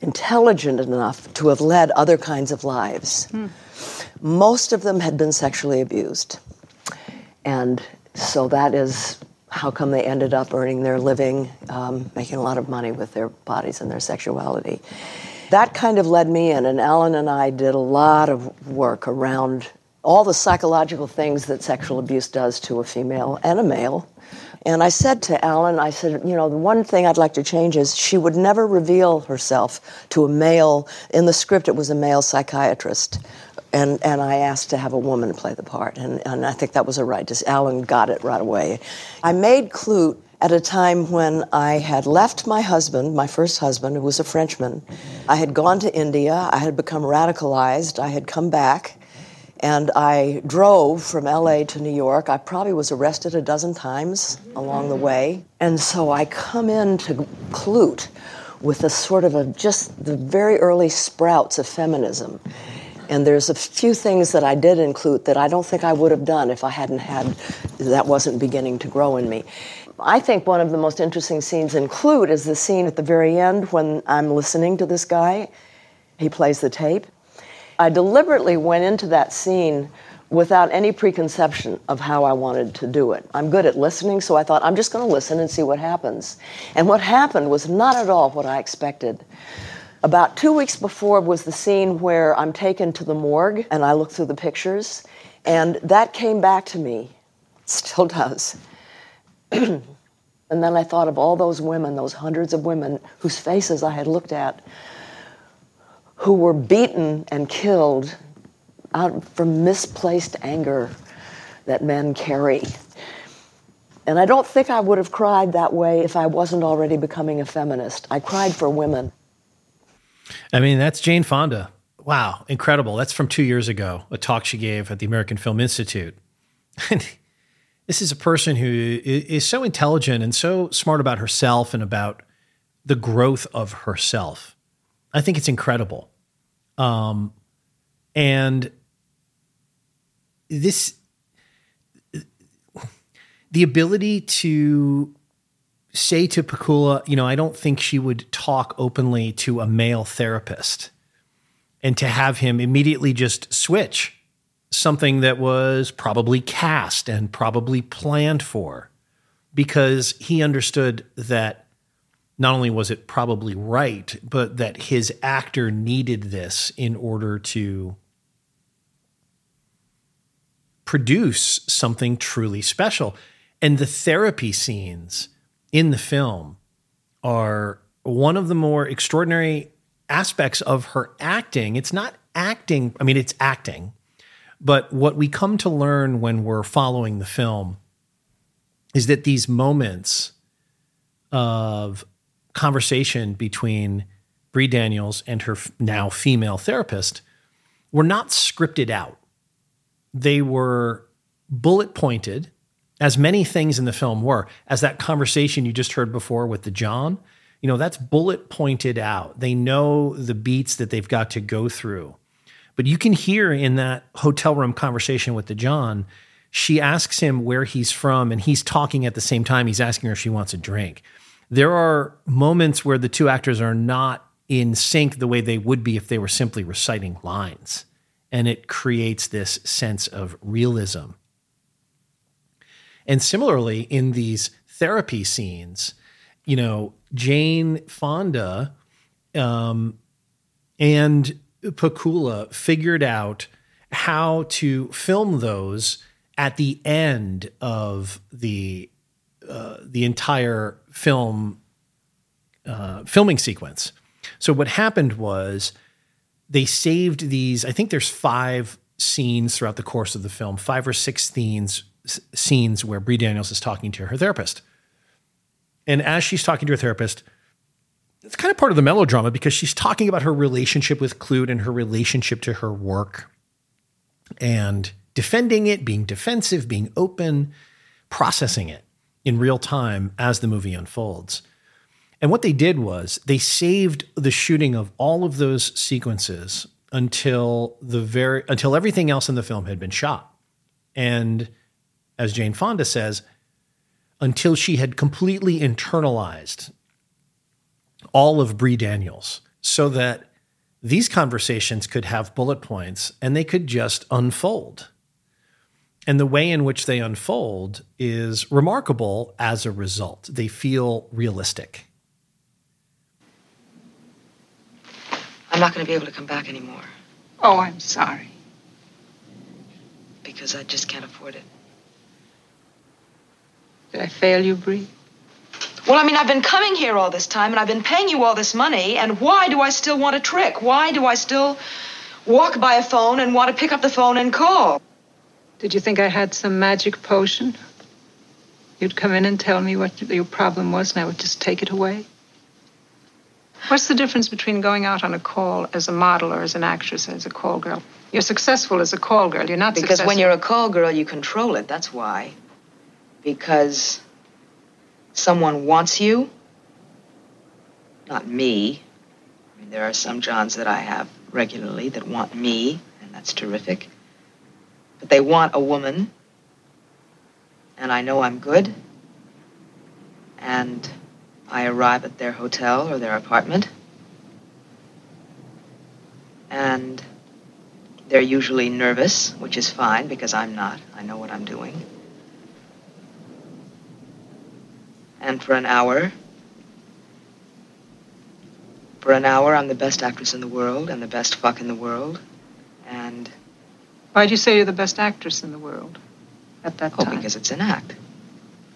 intelligent enough to have led other kinds of lives. Hmm. Most of them had been sexually abused. And so that is how come they ended up earning their living, um, making a lot of money with their bodies and their sexuality that kind of led me in, and Alan and I did a lot of work around all the psychological things that sexual abuse does to a female and a male. And I said to Alan, I said, you know, the one thing I'd like to change is she would never reveal herself to a male. In the script, it was a male psychiatrist. And, and I asked to have a woman play the part. And, and I think that was a right. Just Alan got it right away. I made Klute at a time when I had left my husband, my first husband, who was a Frenchman. I had gone to India, I had become radicalized, I had come back, and I drove from LA to New York. I probably was arrested a dozen times along the way. And so I come in to Klute with a sort of a just the very early sprouts of feminism. And there's a few things that I did include that I don't think I would have done if I hadn't had that wasn't beginning to grow in me. I think one of the most interesting scenes in Klute is the scene at the very end when I'm listening to this guy. He plays the tape. I deliberately went into that scene without any preconception of how I wanted to do it. I'm good at listening, so I thought I'm just going to listen and see what happens. And what happened was not at all what I expected. About two weeks before was the scene where I'm taken to the morgue and I look through the pictures, and that came back to me, still does. And then I thought of all those women, those hundreds of women whose faces I had looked at, who were beaten and killed out from misplaced anger that men carry. And I don't think I would have cried that way if I wasn't already becoming a feminist. I cried for women. I mean, that's Jane Fonda. Wow, incredible. That's from two years ago, a talk she gave at the American Film Institute. <laughs> this is a person who is so intelligent and so smart about herself and about the growth of herself. I think it's incredible. Um, and this, the ability to say to Pakula, you know, I don't think she would talk openly to a male therapist and to have him immediately just switch something that was probably cast and probably planned for because he understood that not only was it probably right, but that his actor needed this in order to produce something truly special. And the therapy scenes in the film are one of the more extraordinary aspects of her acting. It's not acting, I mean, it's acting, but what we come to learn when we're following the film is that these moments of conversation between Bree Daniels and her now female therapist were not scripted out. They were bullet pointed, as many things in the film were, as that conversation you just heard before with the John. You know, that's bullet pointed out. They know the beats that they've got to go through. But you can hear in that hotel room conversation with the John, she asks him where he's from, and he's talking at the same time. He's asking her if she wants a drink. There are moments where the two actors are not in sync the way they would be if they were simply reciting lines. And it creates this sense of realism. And similarly, in these therapy scenes, you know, Jane Fonda um, and Pakula figured out how to film those at the end of the uh, the entire film uh, filming sequence. So what happened was they saved these. I think there's five scenes throughout the course of the film, five or six scenes scenes where Bree Daniels is talking to her therapist. And as she's talking to her therapist, it's kind of part of the melodrama because she's talking about her relationship with Klute and her relationship to her work and defending it, being defensive, being open, processing it in real time as the movie unfolds. And what they did was they saved the shooting of all of those sequences until the very until everything else in the film had been shot. And as Jane Fonda says, until she had completely internalized all of Bree Daniels so that these conversations could have bullet points and they could just unfold. And the way in which they unfold is remarkable as a result. They feel realistic. I'm not going to be able to come back anymore Oh, I'm sorry. because I just can't afford it. Did I fail you, Bree? Well, I mean, I've been coming here all this time and I've been paying you all this money, and why do I still want a trick? Why do I still walk by a phone and want to pick up the phone and call? Did you think I had some magic potion? You'd come in and tell me what your problem was, and I would just take it away? What's the difference between going out on a call as a model or as an actress, or as a call girl? You're successful as a call girl. You're not Because successful. when you're a call girl, you control it. That's why. Because someone wants you. Not me. I mean, there are some Johns that I have regularly that want me, and that's terrific. But they want a woman. And I know I'm good. And I arrive at their hotel or their apartment. And they're usually nervous, which is fine because I'm not. I know what I'm doing. And for an hour, for an hour, I'm the best actress in the world and the best fuck in the world. And Why'd you say you're the best actress in the world at that oh, time? because it's an act.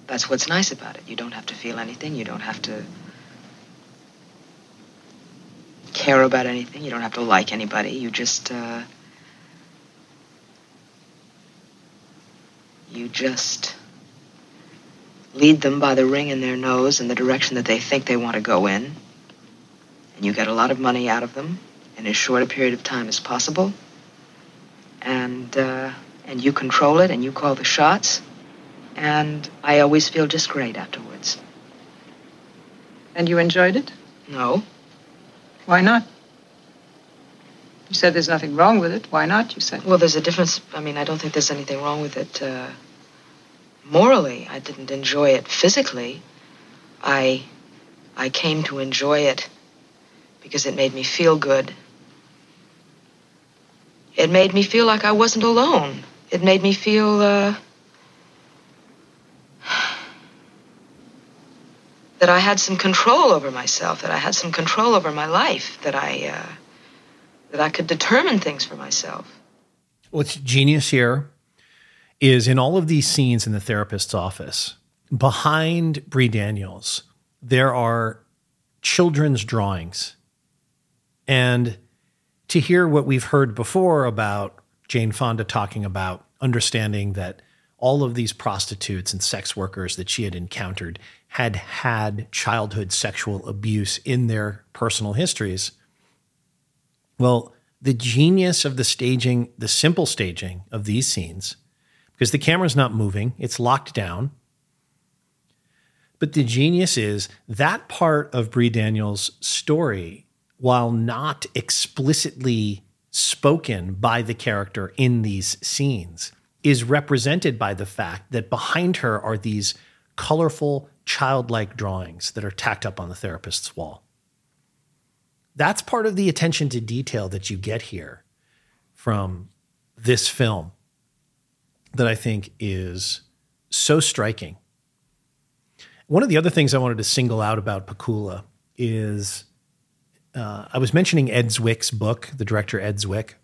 That's what's nice about it. You don't have to feel anything. You don't have to care about anything. You don't have to like anybody. You just, uh, you just lead them by the ring in their nose in the direction that they think they want to go in. And you get a lot of money out of them in as short a period of time as possible. And, uh, and you control it and you call the shots. And I always feel just great afterwards. And you enjoyed it? No. Why not? You said there's nothing wrong with it. Why not? You said. Well, there's a difference. I mean, I don't think there's anything wrong with it. Uh, morally, I didn't enjoy it physically. I, I came to enjoy it because it made me feel good. It made me feel like I wasn't alone. It made me feel, uh, <sighs> that I had some control over myself, that I had some control over my life, that I, uh, that I could determine things for myself. What's genius here is in all of these scenes in the therapist's office, behind Bree Daniels, there are children's drawings. And to hear what we've heard before about Jane Fonda talking about understanding that all of these prostitutes and sex workers that she had encountered had had childhood sexual abuse in their personal histories. Well, the genius of the staging, the simple staging of these scenes, because the camera's not moving, it's locked down. But the genius is that part of Bree Daniels' story, while not explicitly spoken by the character in these scenes, is represented by the fact that behind her are these colorful, childlike drawings that are tacked up on the therapist's wall. That's part of the attention to detail that you get here from this film that I think is so striking. One of the other things I wanted to single out about Pakula is uh, I was mentioning Ed Zwick's book, the director Ed Zwick.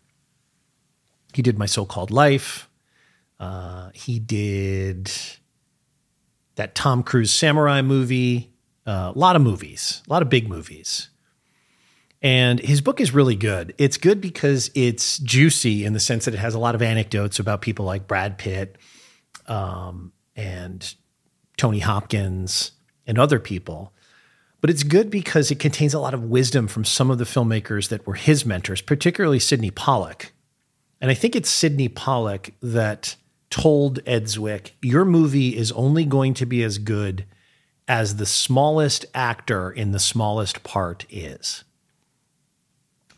He did My So Called Life. Uh, he did that Tom Cruise samurai movie, uh, a lot of movies, a lot of big movies. And his book is really good. It's good because it's juicy in the sense that it has a lot of anecdotes about people like Brad Pitt um, and Tony Hopkins and other people. But it's good because it contains a lot of wisdom from some of the filmmakers that were his mentors, particularly Sydney Pollack. And I think it's Sydney Pollack that told Ed Zwick, Your movie is only going to be as good as the smallest actor in the smallest part is.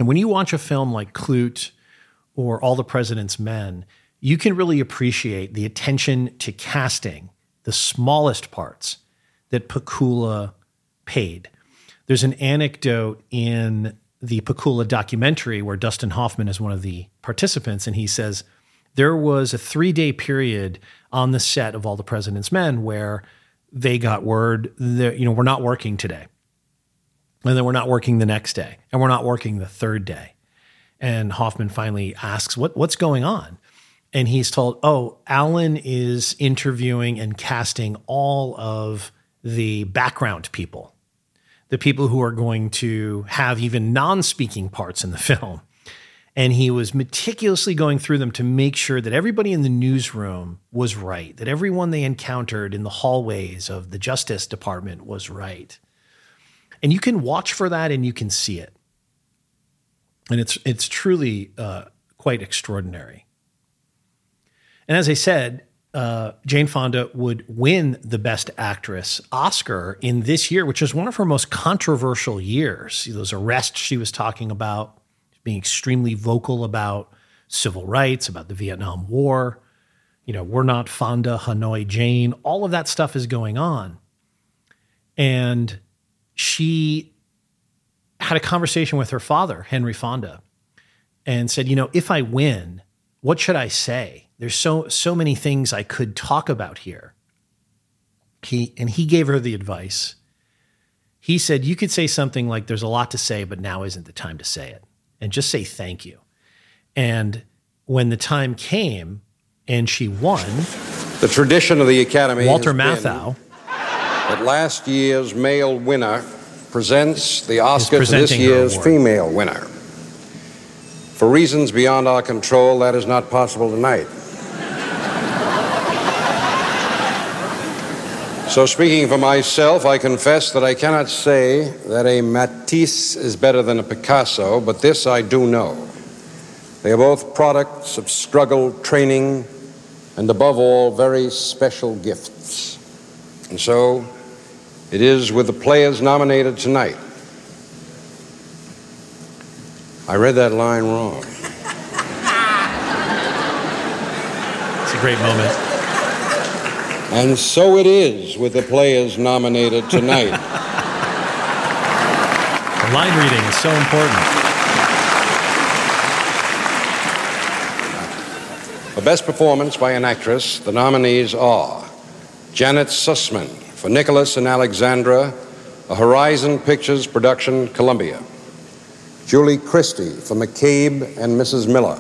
And when you watch a film like Klute or All the President's Men, you can really appreciate the attention to casting the smallest parts that Pakula paid. There's an anecdote in the Pakula documentary where Dustin Hoffman is one of the participants, and he says there was a three day period on the set of All the President's Men where they got word that, you know, we're not working today. And then we're not working the next day, and we're not working the third day. And Hoffman finally asks, what, What's going on? And he's told, Oh, Alan is interviewing and casting all of the background people, the people who are going to have even non speaking parts in the film. And he was meticulously going through them to make sure that everybody in the newsroom was right, that everyone they encountered in the hallways of the Justice Department was right. And you can watch for that and you can see it. And it's, it's truly uh, quite extraordinary. And as I said, uh, Jane Fonda would win the Best Actress Oscar in this year, which is one of her most controversial years. Those arrests she was talking about, being extremely vocal about civil rights, about the Vietnam War. You know, we're not Fonda, Hanoi Jane, all of that stuff is going on. And she had a conversation with her father, Henry Fonda, and said, you know, if I win, what should I say? There's so so many things I could talk about here. He and he gave her the advice. He said you could say something like there's a lot to say but now isn't the time to say it and just say thank you. And when the time came and she won, the tradition of the Academy Walter Matthau that last year's male winner presents the Oscar to this year's female winner. For reasons beyond our control, that is not possible tonight. So, speaking for myself, I confess that I cannot say that a Matisse is better than a Picasso, but this I do know. They are both products of struggle, training, and above all, very special gifts. And so, it is with the players nominated tonight. I read that line wrong. It's a great moment. And so it is with the players nominated tonight. <laughs> the line reading is so important. For Best Performance by an Actress, the nominees are Janet Suzman for Nicholas and Alexandra, a Horizon Pictures production, Columbia. Julie Christie for McCabe and Mrs. Miller.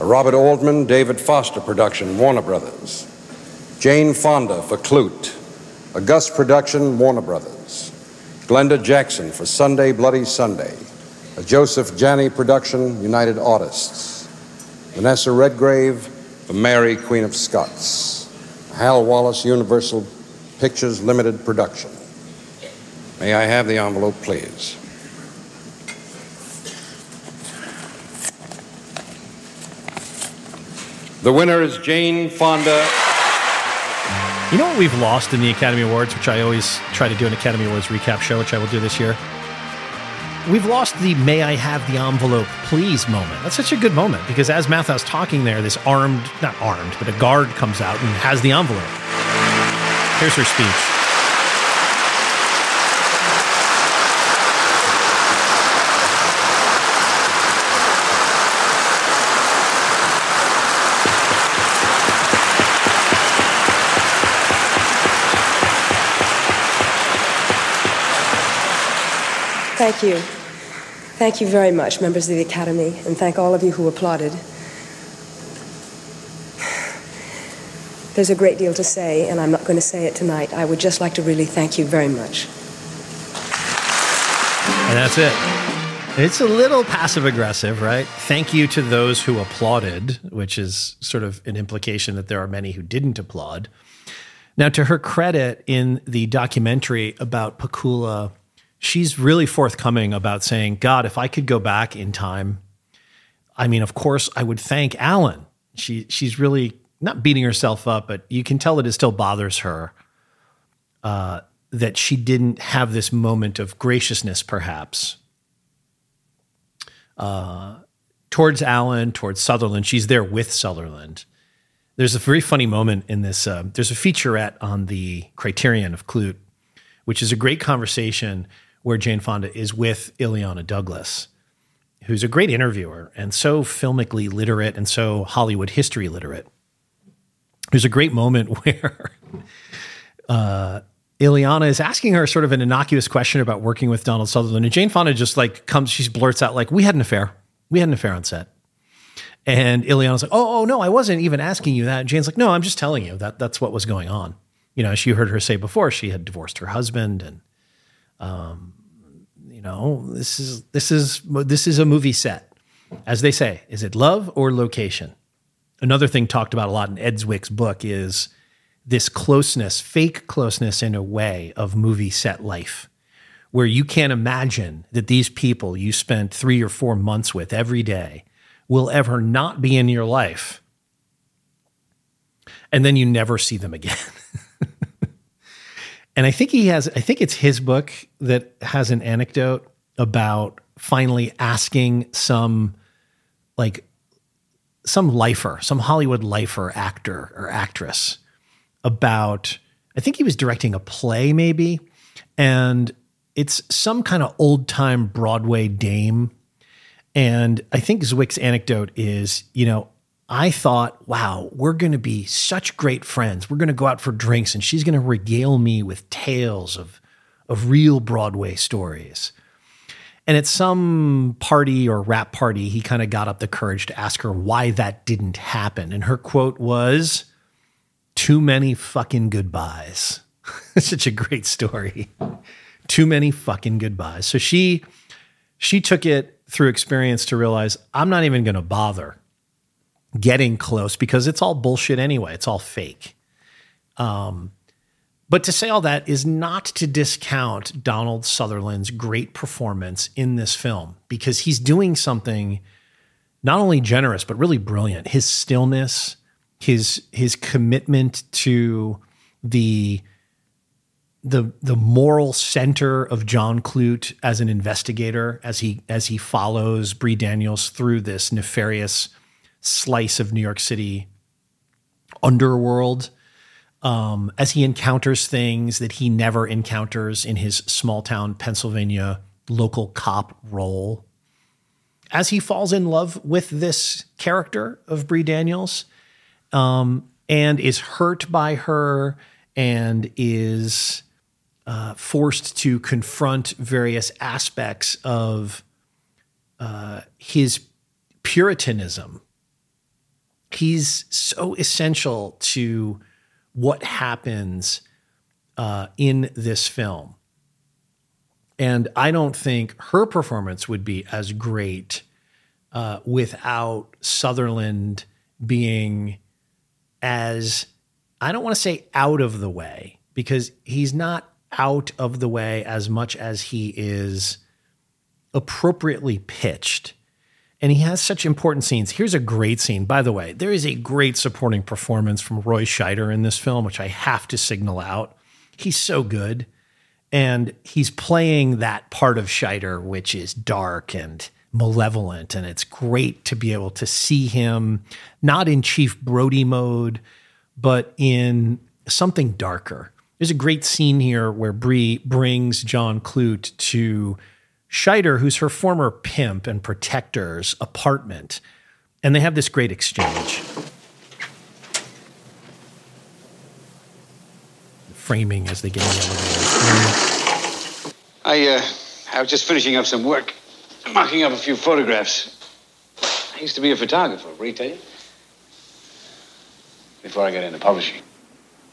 A Robert Altman, David Foster production, Warner Brothers. Jane Fonda for Klute, a Gus production, Warner Brothers. Glenda Jackson for Sunday Bloody Sunday. a Joseph Janni production, United Artists. Vanessa Redgrave for Mary, Queen of Scots. Hal Wallis Universal Pictures Limited production. May I have the envelope, please? The winner is Jane Fonda. You know what we've lost in the Academy Awards, which I always try to do an Academy Awards recap show, which I will do this year? We've lost the may I have the envelope, please moment. That's such a good moment because as Matthau's talking there, this armed, not armed, but a guard comes out and has the envelope. Here's her speech. Thank you. Thank you very much, members of the Academy, and thank all of you who applauded. There's a great deal to say, and I'm not going to say it tonight. I would just like to really thank you very much. And that's it. It's a little passive aggressive, right? Thank you to those who applauded, which is sort of an implication that there are many who didn't applaud. Now, to her credit, in the documentary about Pakula, she's really forthcoming about saying, God, if I could go back in time, I mean, of course, I would thank Alan. She she's really not beating herself up, but you can tell that it still bothers her uh, that she didn't have this moment of graciousness, perhaps, uh, towards Alan, towards Sutherland. She's there with Sutherland. There's a very funny moment in this. Uh, there's a featurette on the Criterion of Klute, which is a great conversation where Jane Fonda is with Illeana Douglas, who's a great interviewer and so filmically literate and so Hollywood history literate. There's a great moment <laughs> where uh, Illeana is asking her sort of an innocuous question about working with Donald Sutherland, and Jane Fonda just like comes, she blurts out like, "We had an affair. We had an affair on set." And Illeana's like, "Oh, oh no, I wasn't even asking you that." And Jane's like, "No, I'm just telling you that that's what was going on." You know, as she heard her say before she had divorced her husband, and um, you know, this is this is this is a movie set, as they say. Is it love or location? Another thing talked about a lot in Ed Zwick's book is this closeness, fake closeness in a way of movie set life, where you can't imagine that these people you spent three or four months with every day will ever not be in your life. And then you never see them again. <laughs> and I think he has, I think it's his book that has an anecdote about finally asking some like some lifer, some Hollywood lifer actor or actress about, I think he was directing a play maybe. And it's some kind of old time Broadway dame. And I think Zwick's anecdote is, you know, I thought, wow, we're going to be such great friends. We're going to go out for drinks and she's going to regale me with tales of, of real Broadway stories. And at some party or rap party, he kind of got up the courage to ask her why that didn't happen. And her quote was, Too many fucking goodbyes. <laughs> Such a great story. <laughs> Too many fucking goodbyes. So she she took it through experience to realize I'm not even going to bother getting close because it's all bullshit anyway. It's all fake. Um, but to say all that is not to discount Donald Sutherland's great performance in this film because he's doing something not only generous but really brilliant. His stillness, his his commitment to the the the moral center of John Klute as an investigator as he as he follows Bree Daniels through this nefarious slice of New York City underworld um, as he encounters things that he never encounters in his small town Pennsylvania local cop role. As he falls in love with this character of Bree Daniels um, and is hurt by her and is uh, forced to confront various aspects of uh, his Puritanism. He's so essential to what happens uh, in this film. And I don't think her performance would be as great uh, without Sutherland being as, I don't want to say out of the way, because he's not out of the way as much as he is appropriately pitched. And he has such important scenes. Here's a great scene. By the way, there is a great supporting performance from Roy Scheider in this film, which I have to signal out. He's so good. And he's playing that part of Scheider, which is dark and malevolent. And it's great to be able to see him not in Chief Brody mode, but in something darker. There's a great scene here where Bree brings John Klute to Scheider, who's her former pimp and protector's apartment, and they have this great exchange. Framing as they get in the elevator. I, uh, I was just finishing up some work, marking up a few photographs. I used to be a photographer, retail, before I got into publishing.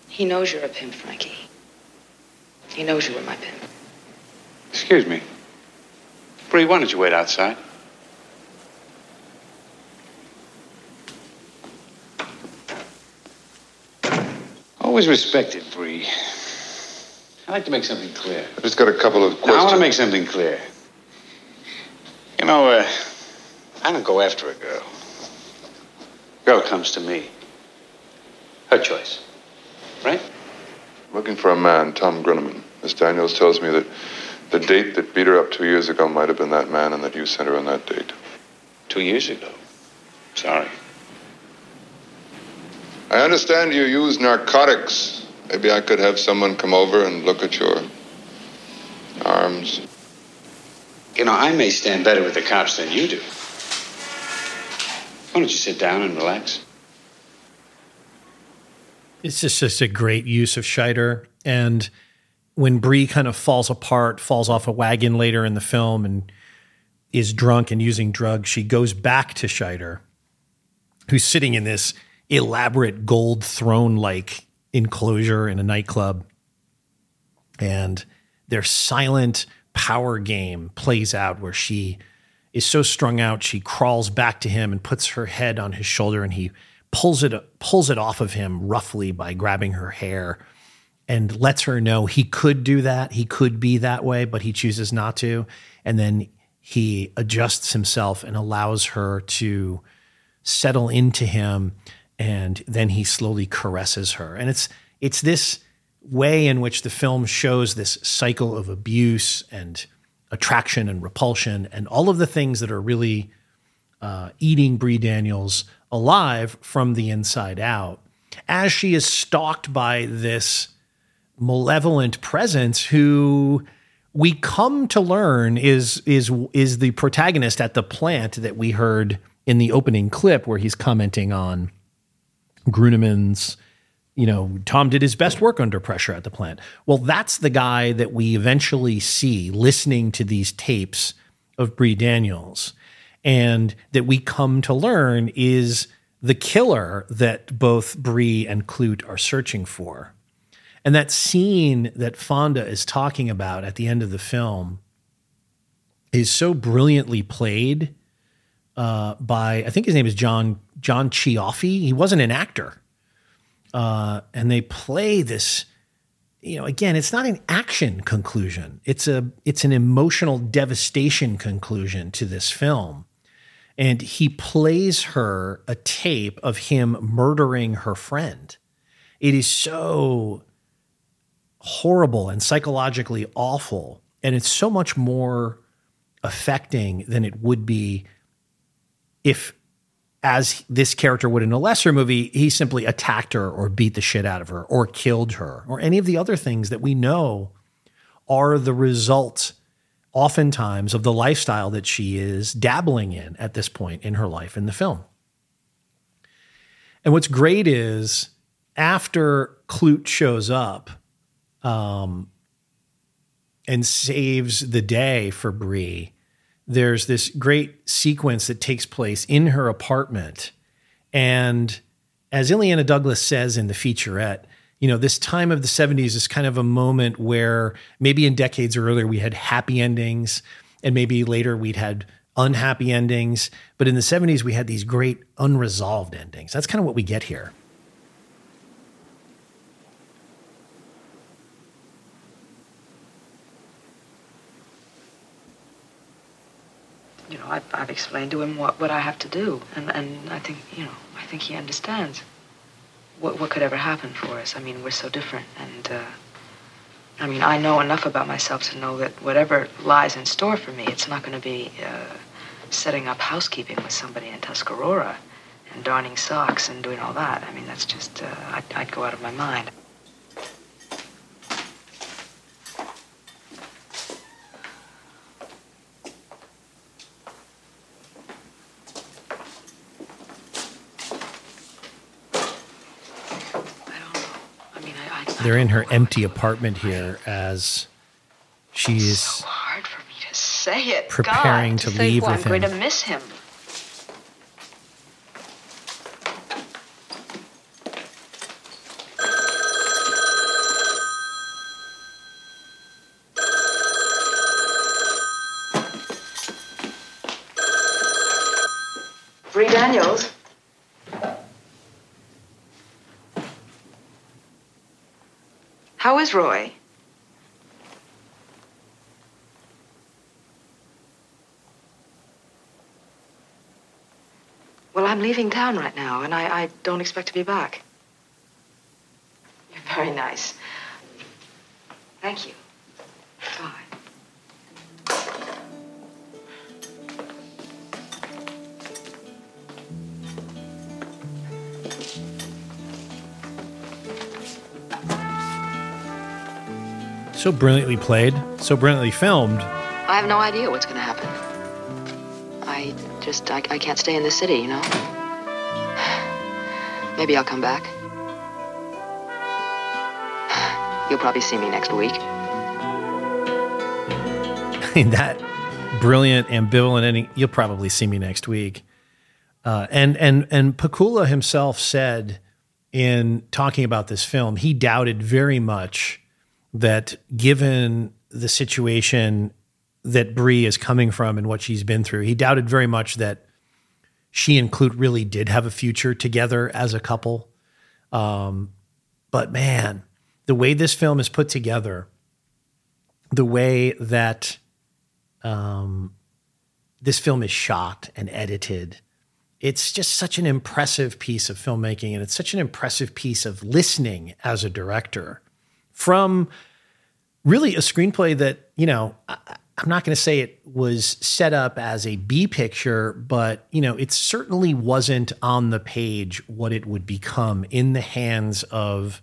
He knows you're a pimp, Frankie. He knows you were my pimp. Excuse me. Bree, why don't you wait outside? Always respected Bree. I'd like to make something clear. I just got a couple of Now, I want to make something clear. You know, uh, I don't go after a girl. Girl comes to me. Her choice. Right? Looking for a man, Tom Gruneman. Miss Daniels tells me that the date that beat her up two years ago might have been that man and that you sent her on that date. Two years ago. Sorry. I understand you use narcotics. Maybe I could have someone come over and look at your arms. You know, I may stand better with the cops than you do. Why don't you sit down and relax? It's just, just a great use of Scheider. And when Bree kind of falls apart, falls off a wagon later in the film and is drunk and using drugs, she goes back to Scheider, who's sitting in this elaborate gold throne like enclosure in a nightclub. And their silent power game plays out where she is so strung out, she crawls back to him and puts her head on his shoulder and he pulls it pulls it off of him roughly by grabbing her hair and lets her know he could do that, he could be that way, but he chooses not to. And then he adjusts himself and allows her to settle into him and then he slowly caresses her. And it's it's this way in which the film shows this cycle of abuse and attraction and repulsion and all of the things that are really uh, eating Bree Daniels alive from the inside out as she is stalked by this malevolent presence who we come to learn is is is the protagonist at the plant that we heard in the opening clip where he's commenting on Gruneman's you know, Tom did his best work under pressure at the plant. Well, that's the guy that we eventually see listening to these tapes of Bree Daniels, and that we come to learn is the killer that both Bree and Klute are searching for. And that scene that Fonda is talking about at the end of the film is so brilliantly played uh, by I think his name is John John Cioffi. He wasn't an actor. Uh, and they play this you know again it's not an action conclusion. It's a it's an emotional devastation conclusion to this film. And he plays her a tape of him murdering her friend. It is so horrible and psychologically awful and it's so much more affecting than it would be if as this character would in a lesser movie, he simply attacked her or beat the shit out of her or killed her or any of the other things that we know are the result, oftentimes, of the lifestyle that she is dabbling in at this point in her life in the film. And what's great is after Klute shows up um, and saves the day for Bree, there's this great sequence that takes place in her apartment. And as Illeana Douglas says in the featurette, you know, this time of the 70s is kind of a moment where maybe in decades earlier we had happy endings and maybe later we'd had unhappy endings. But in the 70s, we had these great unresolved endings. That's kind of what we get here. You know, I've, I've explained to him what, what I have to do, and, and I think, you know, I think he understands what, what could ever happen for us. I mean, we're so different, and uh, I mean, I know enough about myself to know that whatever lies in store for me, it's not going to be uh, setting up housekeeping with somebody in Tuscarora and darning socks and doing all that. I mean, that's just, uh, I'd, I'd go out of my mind. They're in her empty apartment here as she's So hard for me to say it. Preparing God, to say, leave with I'm going to miss him. Bree Daniels. How is Roy? Well, I'm leaving town right now, and I, I don't expect to be back. You're very nice. Thank you. So brilliantly played, so brilliantly filmed. I have no idea what's going to happen. I just, I, I can't stay in the city, you know? <sighs> Maybe I'll come back. <sighs> You'll probably see me next week. <laughs> I mean, that brilliant, ambivalent ending. You'll probably see me next week. Uh, and and and Pakula himself said in talking about this film, he doubted very much that given the situation that Bree is coming from and what she's been through, he doubted very much that she and Klute really did have a future together as a couple. Um, but man, the way this film is put together, the way that um, this film is shot and edited, it's just such an impressive piece of filmmaking and it's such an impressive piece of listening as a director from really a screenplay that, you know, I, I'm not going to say it was set up as a B picture, but, you know, it certainly wasn't on the page what it would become in the hands of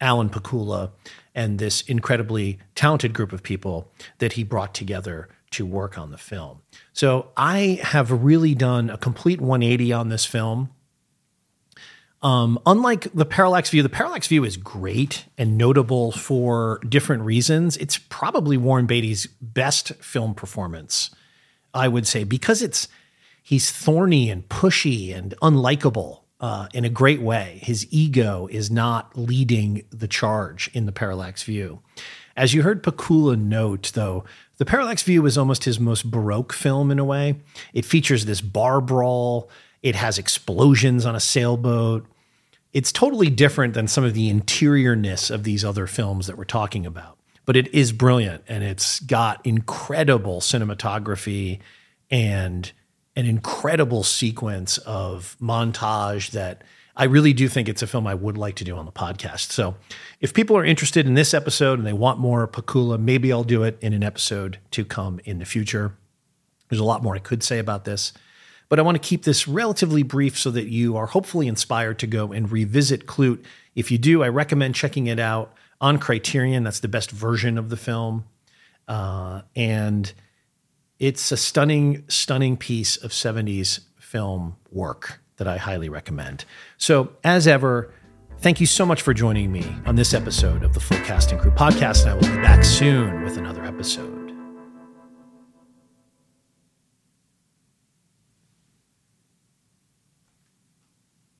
Alan Pakula and this incredibly talented group of people that he brought together to work on the film. So I have really done a complete 180 on this film. Um, unlike the Parallax View, the Parallax View is great and notable for different reasons. It's probably Warren Beatty's best film performance, I would say, because it's he's thorny and pushy and unlikable uh, in a great way. His ego is not leading the charge in the Parallax View. As you heard Pakula note, though, the Parallax View is almost his most baroque film in a way. It features this bar brawl. It has explosions on a sailboat. It's totally different than some of the interiorness of these other films that we're talking about. But it is brilliant and it's got incredible cinematography and an incredible sequence of montage that I really do think it's a film I would like to do on the podcast. So if people are interested in this episode and they want more Pakula, maybe I'll do it in an episode to come in the future. There's a lot more I could say about this, but I want to keep this relatively brief so that you are hopefully inspired to go and revisit Klute. If you do, I recommend checking it out on Criterion. That's the best version of the film. Uh, and it's a stunning, stunning piece of 70s film work that I highly recommend. So, as ever, thank you so much for joining me on this episode of the Full Cast and Crew podcast. And I will be back soon with another episode.